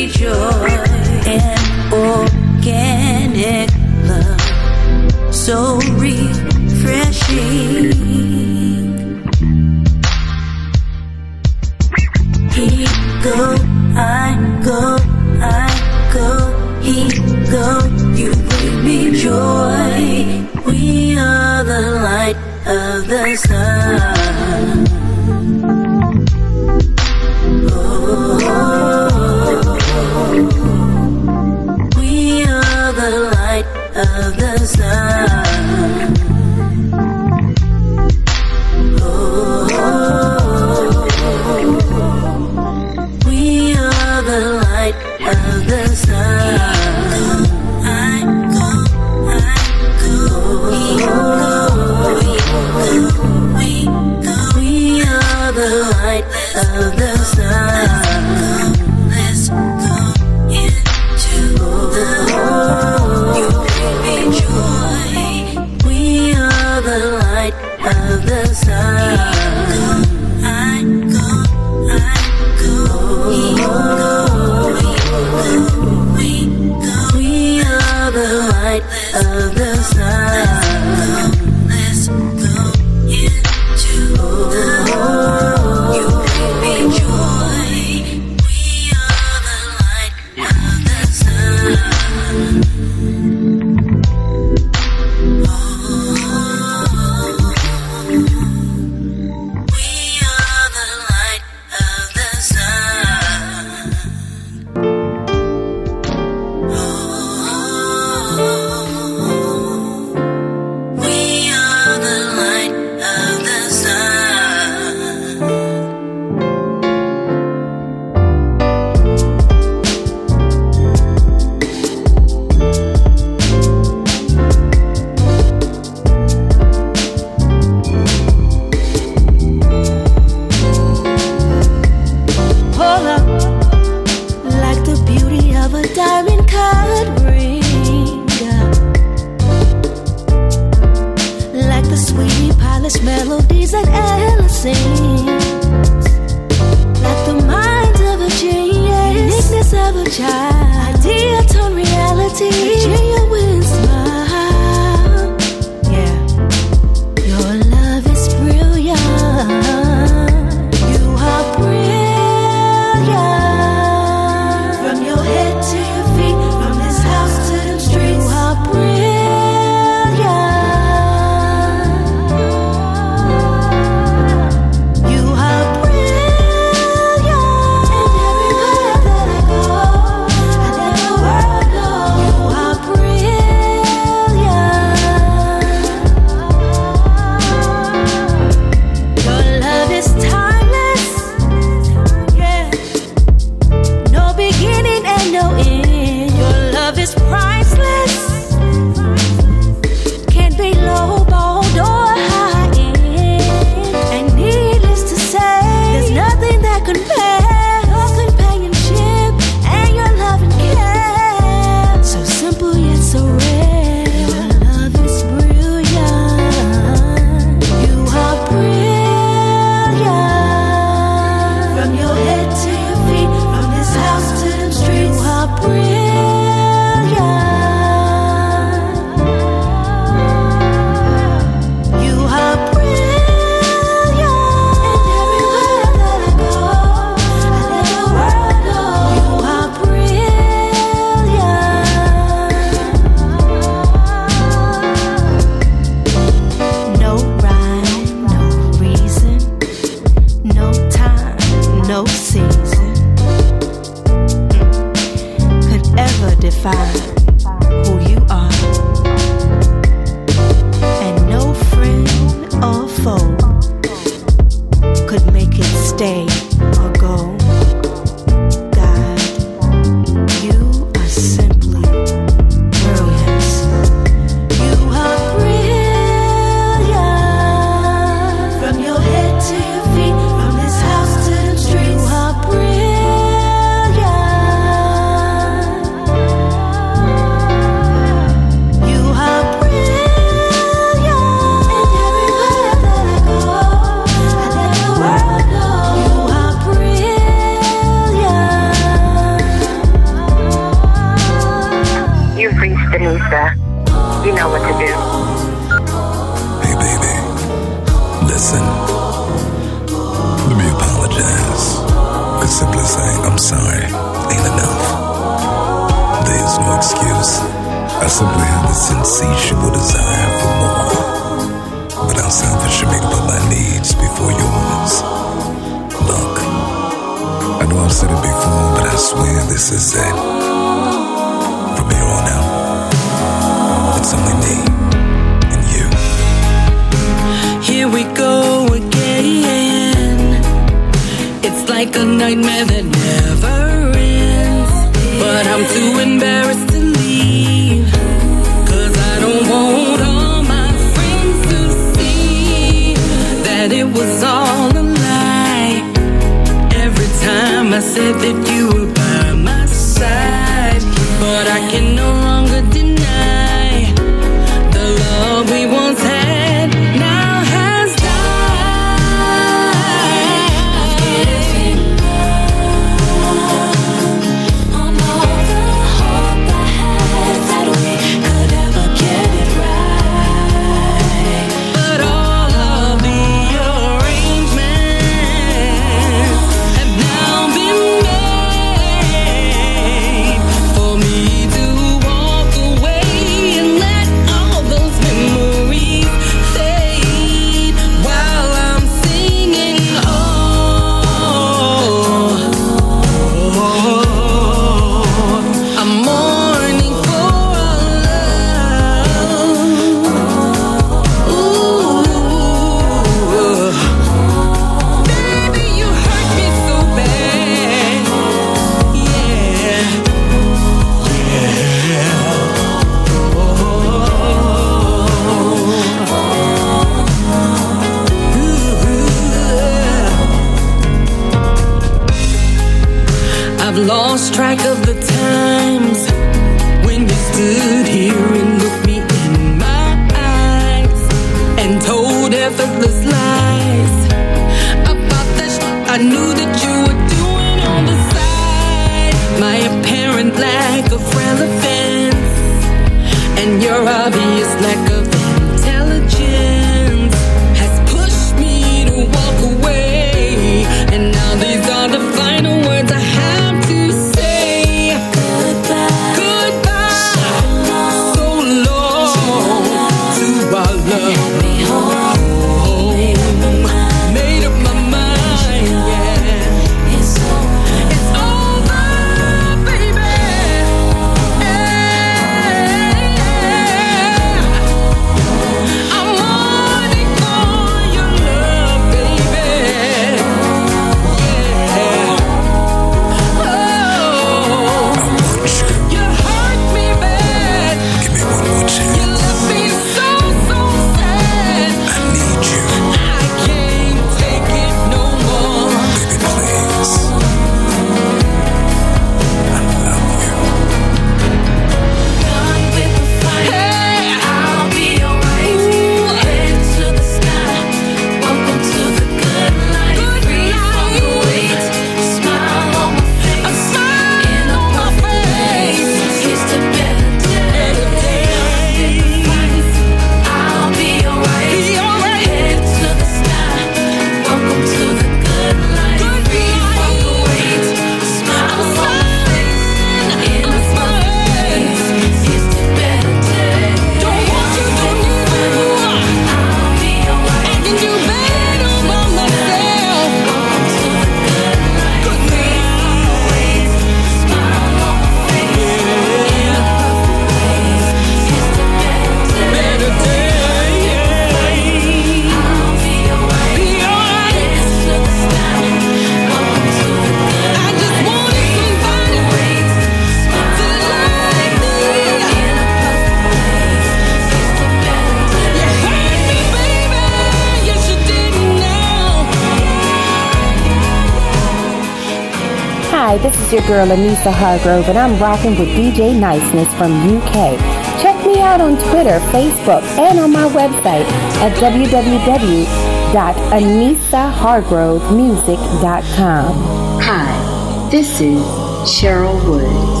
Lanisa Hargrove, and I'm rocking with DJ Niceness from UK. Check me out on Twitter, Facebook, and on my website at www.anisahargrovemusic.com. Hi, this is Cheryl Woods.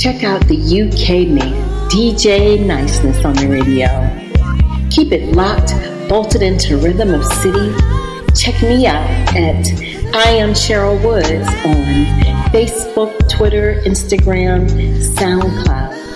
Check out the UK mate, DJ Niceness, on the radio. Keep it locked, bolted into rhythm of city. Check me out at I am Cheryl Woods on Facebook, Twitter, Instagram, SoundCloud.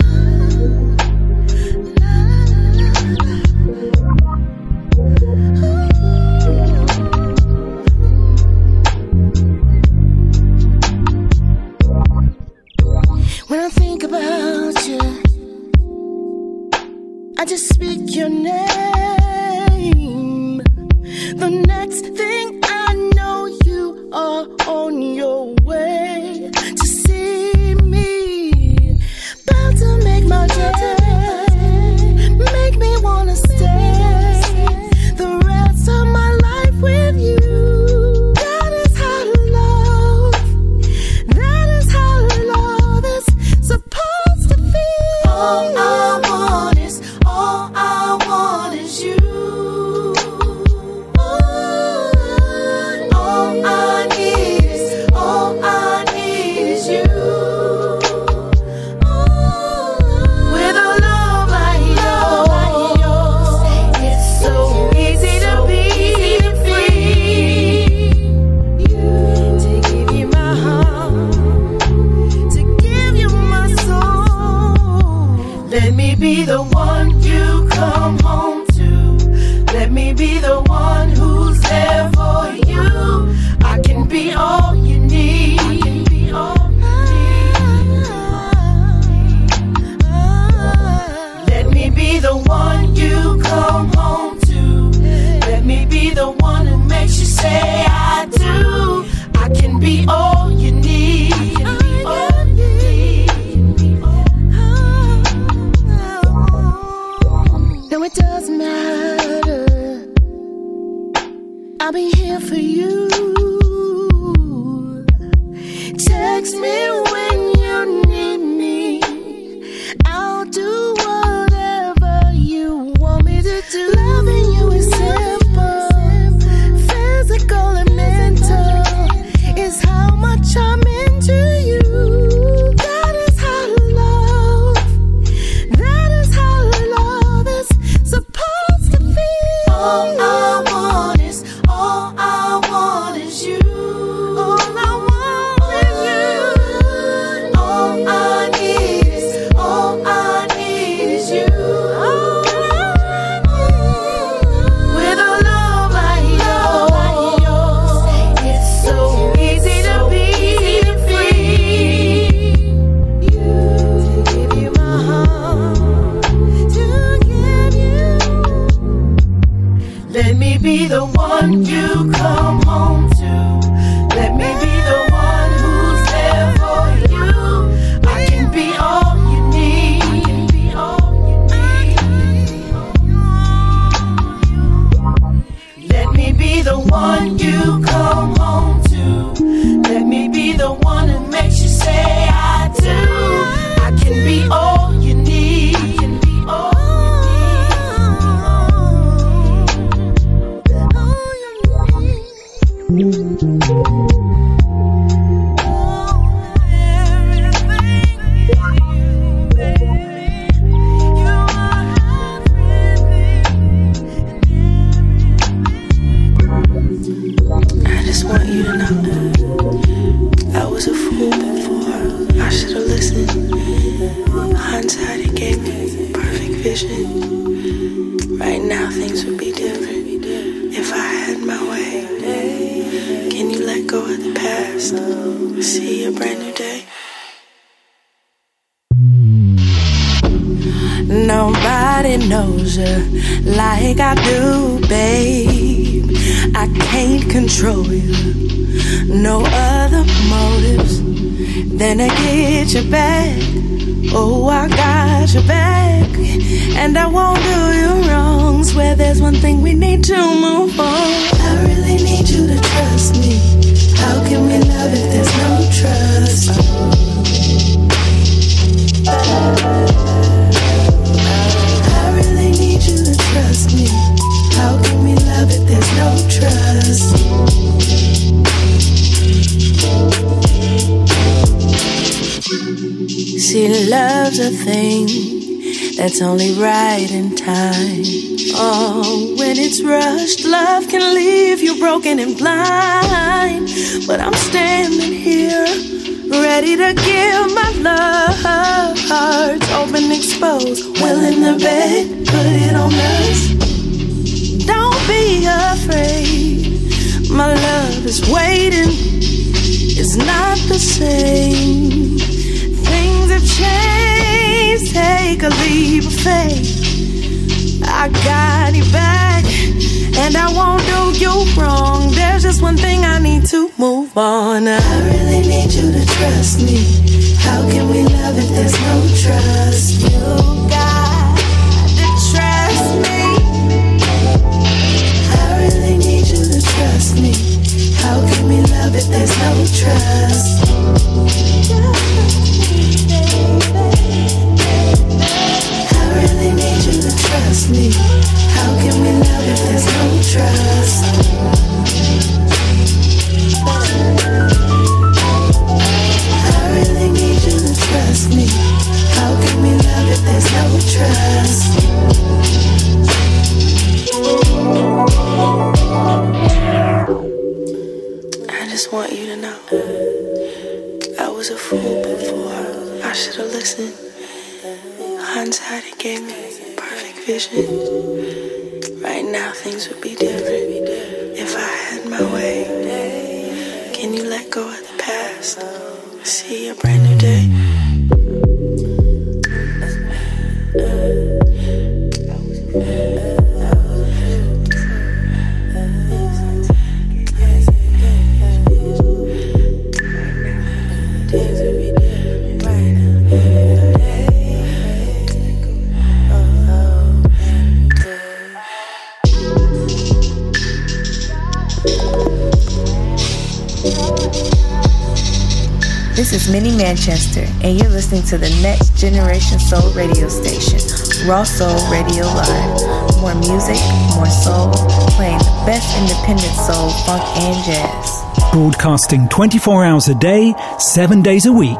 To the Next Generation Soul radio station, Raw Soul Radio Live. More music, more soul, playing the best independent soul, funk, and jazz. Broadcasting 24 hours a day, 7 days a week,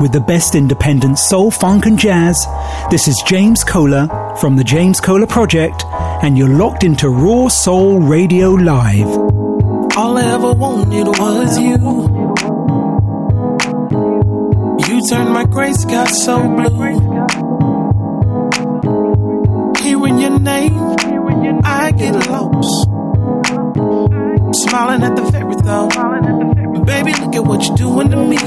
with the best independent soul, funk, and jazz. This is James Kohler from the James Kohler Project, and you're locked into Raw Soul Radio Live. All I ever wanted was you. Turned my gray sky so blue. Hearing your name, I get lost. Smiling at the very thought. Baby, look at what you're doing to me.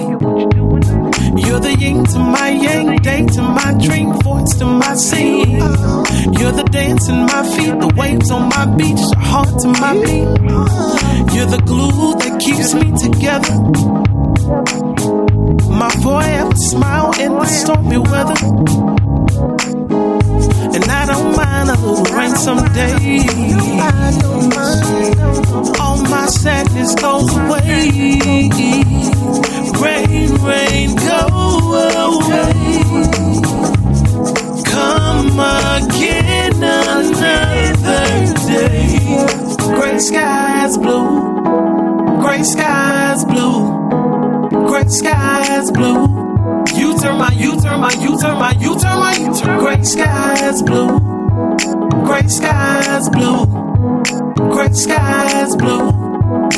You're the yin to my yang, day to my dream, voice to my singing. You're the dance in my feet, the waves on my beach, your heart to my beat. You're the glue that keeps me together. My boy forever smile in the stormy weather. And I don't mind a little rain someday. All my sadness goes away. Rain, rain, go away. Come again another day. Gray skies blue. Gray skies blue. Skies blue. You turn my, you turn my, you turn my, you turn my, you turn. Gray skies blue. Gray skies blue. Gray skies blue.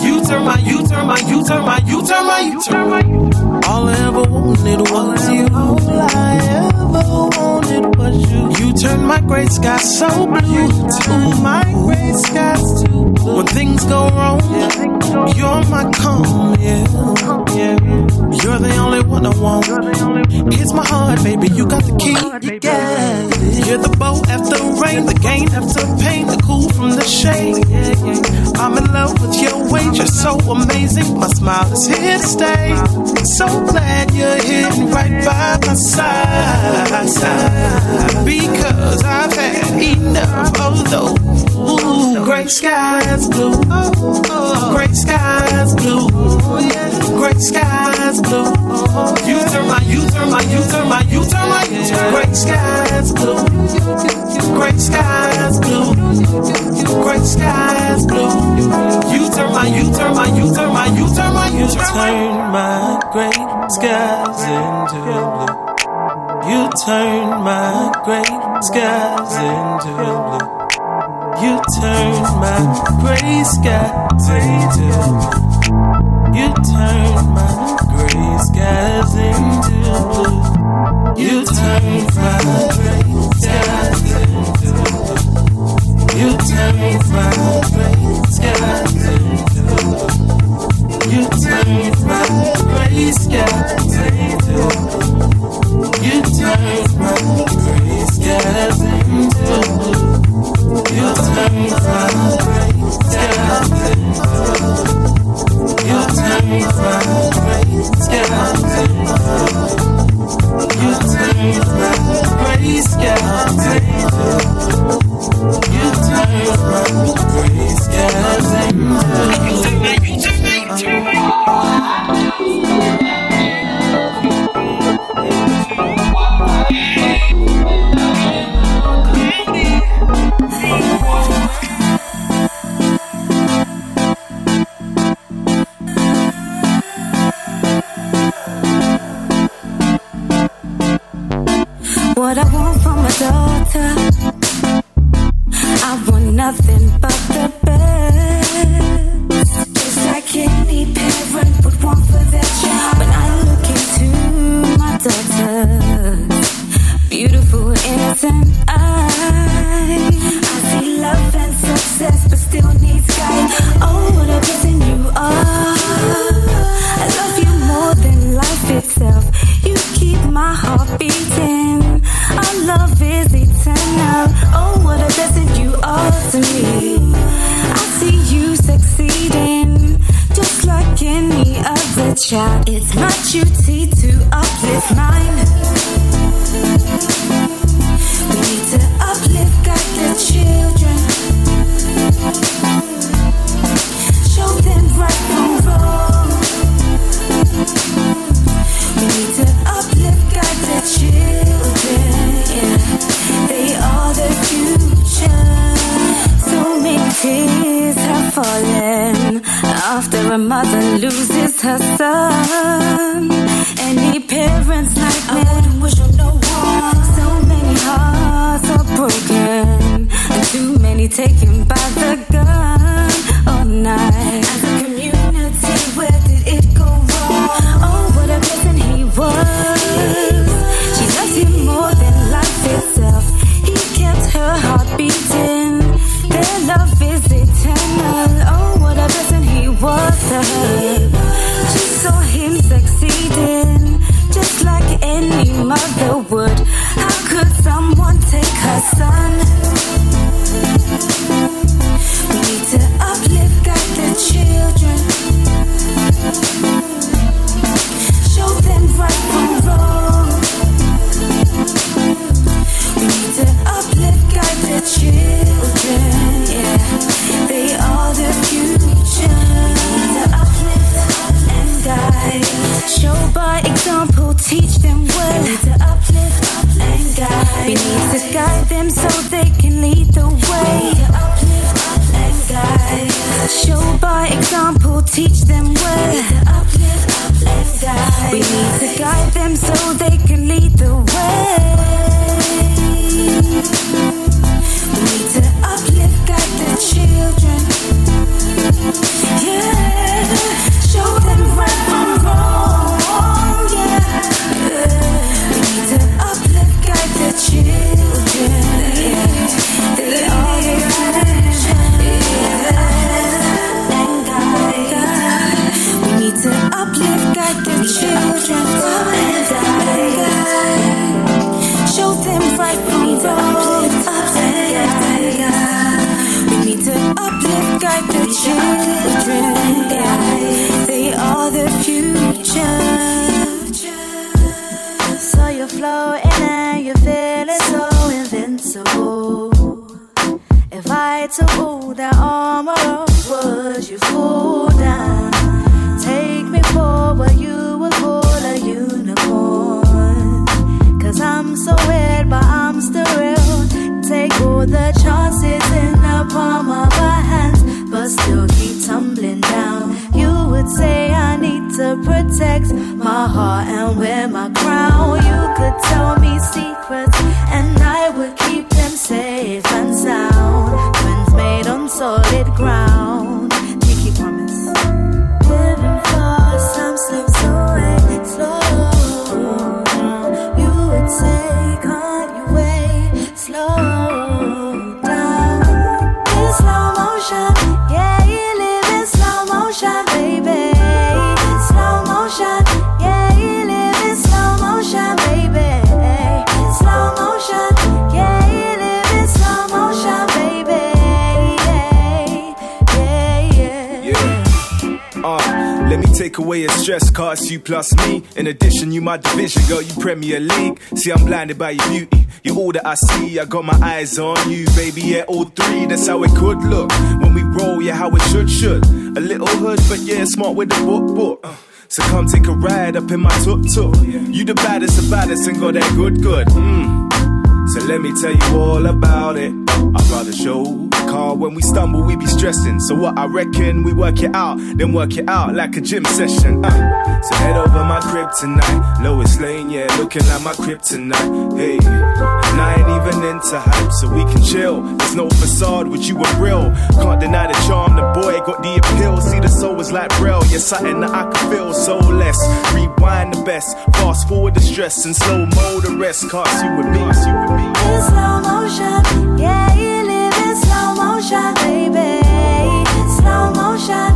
You turn my, you turn my, you turn my, you turn my, you turn my. All I ever wanted was you. All I ever wanted was you. You turn my gray skies so blue. To my gray skies too blue. When things go wrong, you're my calm, yeah. yeah. You're the only one I want. It's my heart, baby. You got the key. Yeah. You're the boat after rain, the gain after pain, the cool from the shade. I'm in love with your ways. You're so amazing. My smile is here to stay. So glad you're here right by my side. Because I've had enough of those gray skies blue. Great skies blue. Great skies blue. You turn my, you turn my, you turn my, you turn my, you turn Gray skies blue. Gray skies blue. Gray skies blue. You turn my, you turn my, you turn my, you turn my, you turn my gray skies into blue. You turn my great skies into blue. You turn my gray skies into. You turn my gray skies into blue. You turn my gray skies into blue. You turn my gray skies into blue. You turn my gray skies into blue. You turn my gray skies into blue. You're In addition, you my division, girl, you Premier League. See, I'm blinded by your beauty. You're all that I see, I got my eyes on you, baby. Yeah, all three, that's how it could look. When we roll, yeah, how it should, should. A little hood, but yeah, smart with the book, book. Uh, So come take a ride up in my tuk tuk. You the baddest of baddest and got that good, good. Mm. So let me tell you all about it. I'd rather show when we stumble, we be stressing. So what I reckon, we work it out, then work it out like a gym session. Uh. So head over my crib tonight, Lois Lane, yeah, looking like my crib tonight. Hey, and I ain't even into hype, so we can chill. There's no facade with you and real. Can't deny the charm, the boy got the appeal. See the soul is like braille, yeah, something that I can feel. So let's rewind the best, fast forward the stress and slow mo the rest. Cause you with me, you with me. In slow motion, yeah, motion, baby. Slow motion,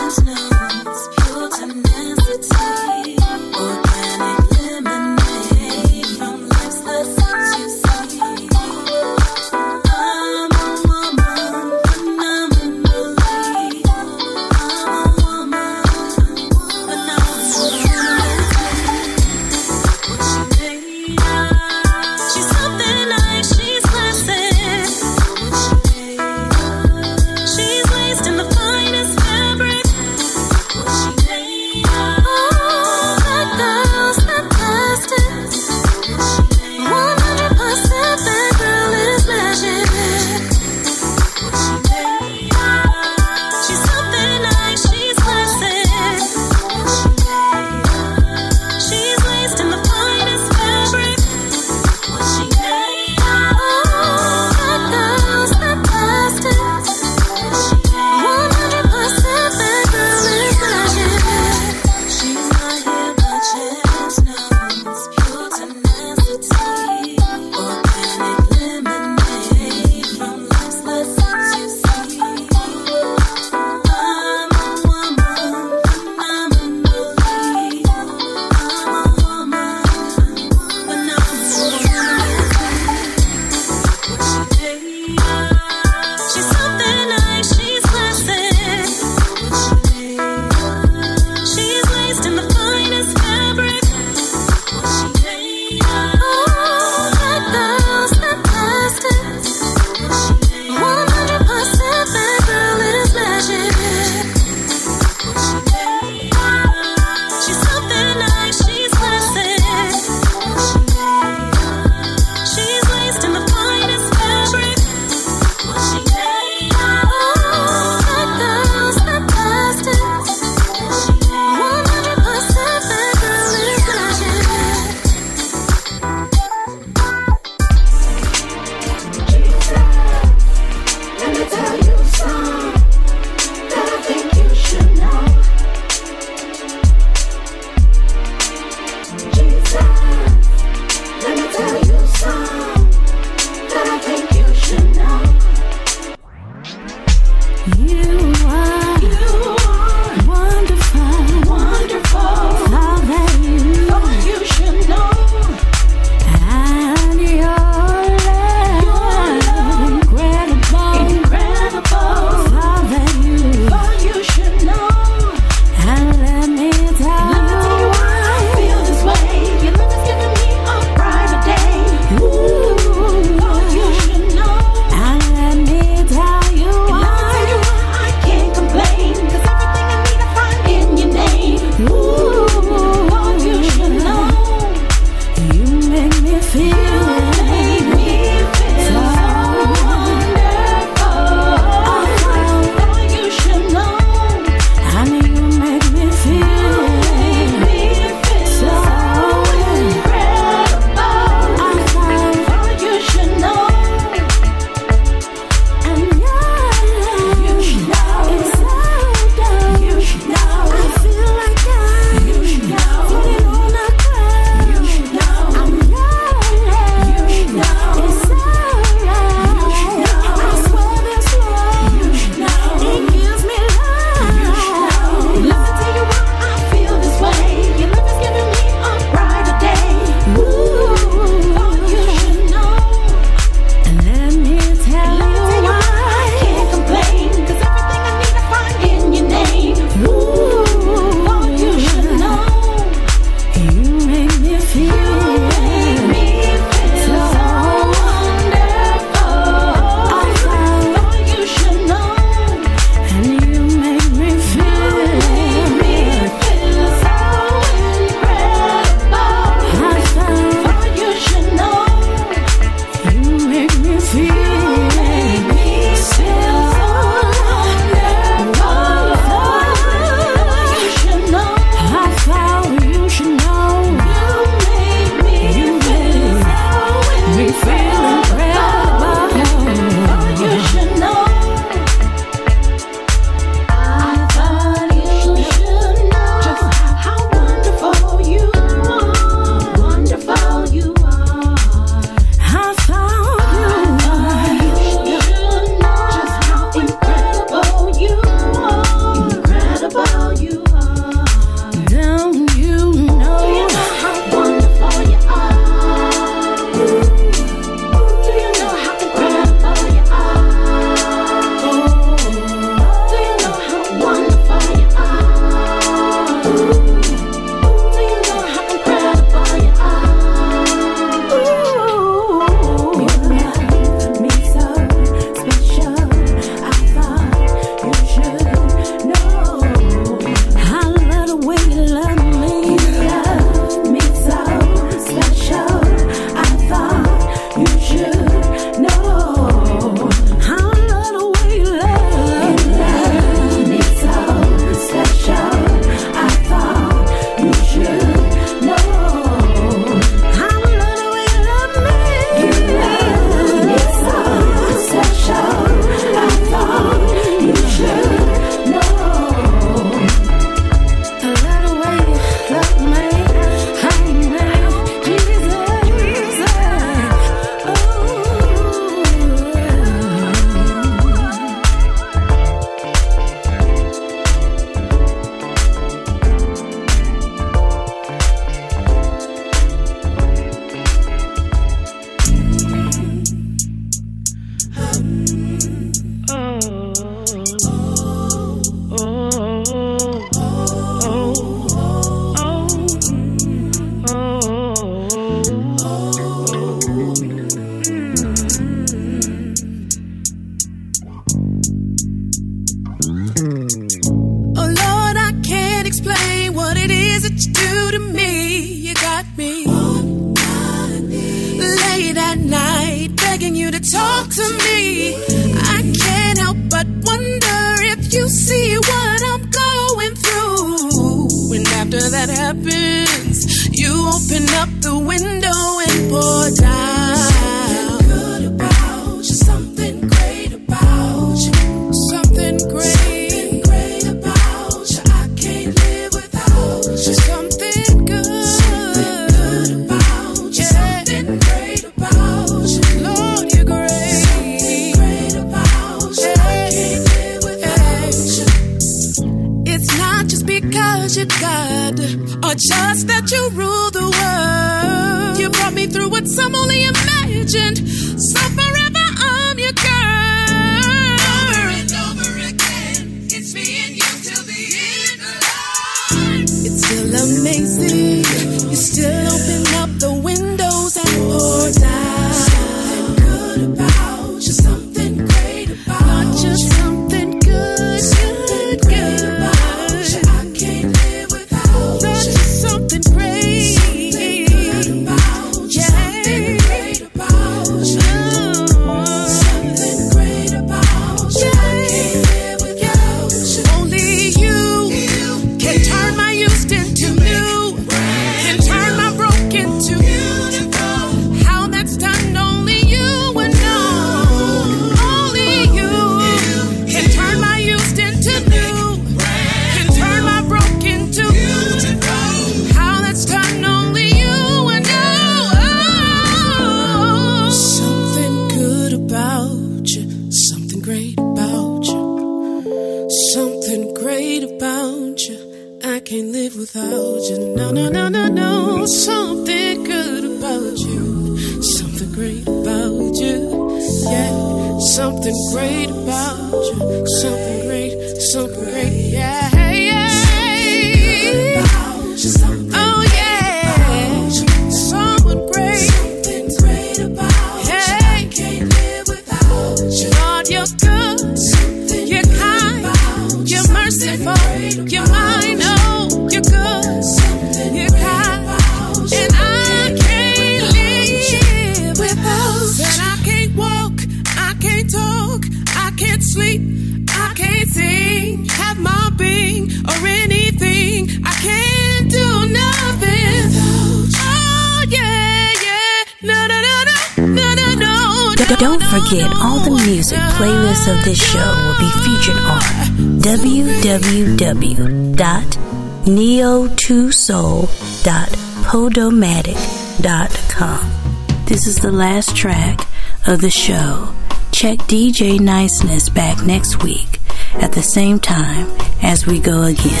the last track of the show. Check DJ Niceness back next week at the same time as we go again.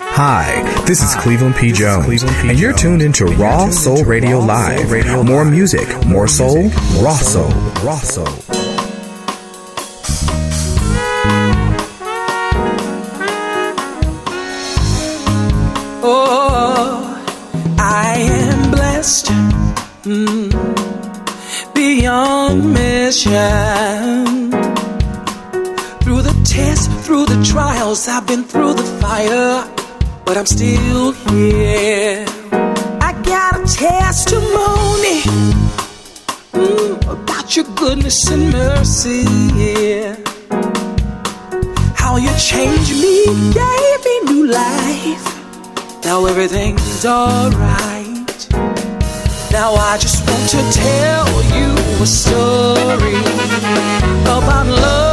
Hi, this is Cleveland P. Jones, Cleveland P. and you're tuned into Raw Soul Radio Live. More music, more soul, raw soul, raw soul. Through the tests, through the trials, I've been through the fire, but I'm still here. I got a testimony mm, about your goodness and mercy. Yeah. How you changed me, gave me new life. Now everything's alright. Now I just want to tell you a story about love.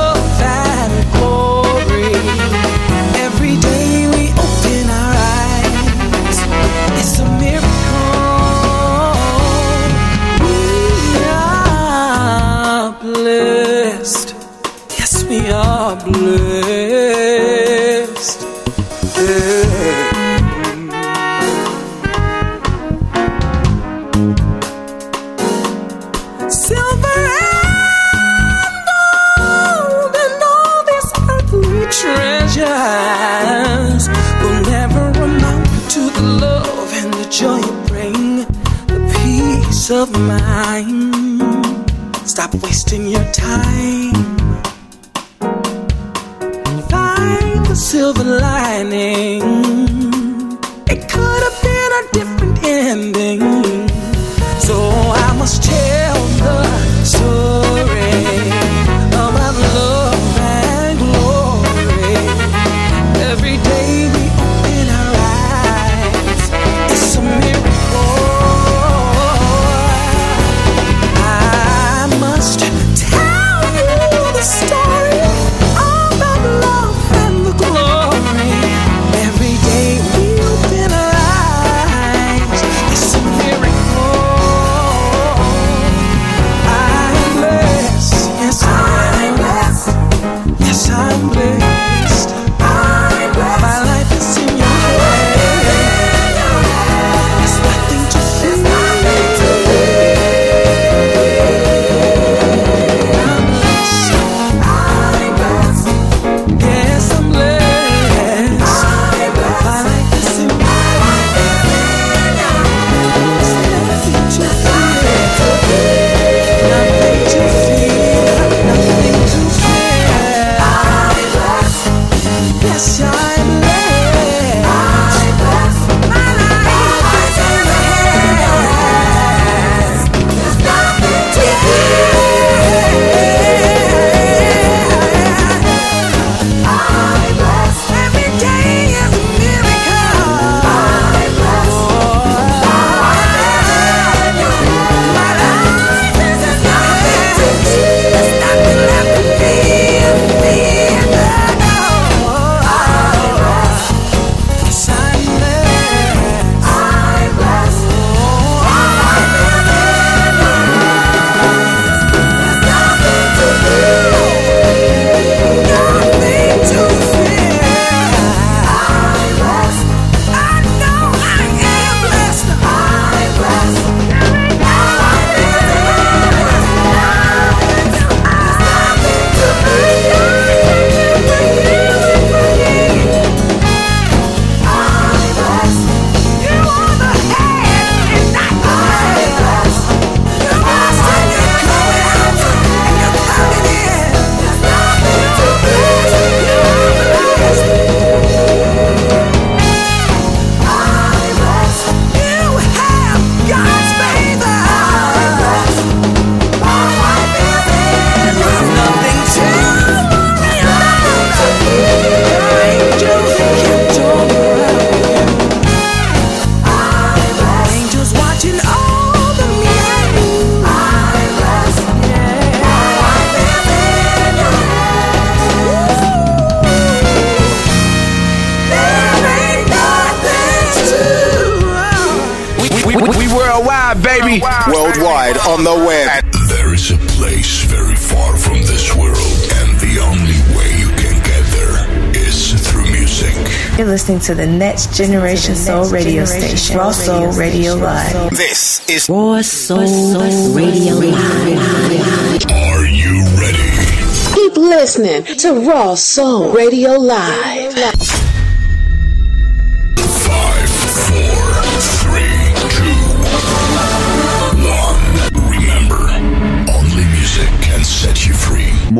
To the Next Generation Soul Radio Station, Raw Soul Radio Live. This is Raw Soul Radio Live. Are you ready? Keep listening to Raw Soul Radio Live.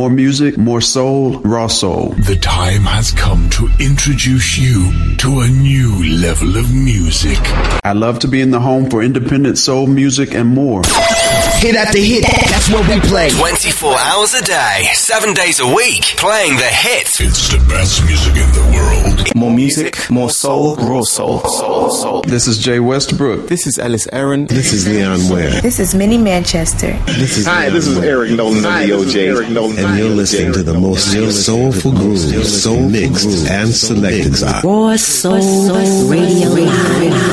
More music, more soul, raw soul. The time has come to introduce you to a new level of music. I love to be in the home for independent soul music and more. Hit after hit, that's what we play. 24 hours a day, 7 days a week, playing the hits. It's the best music in the world. More music, more soul, raw soul. Soul, soul. This is Jay Westbrook. This is Ellis Aaron. This is Leon Ware. This is Minnie Manchester. This is Hi, Leon this is Eric Nolan of the O'Jays. And you're listening to the most soulful grooves, soul mixed and selected by Raw Soul Radio Live.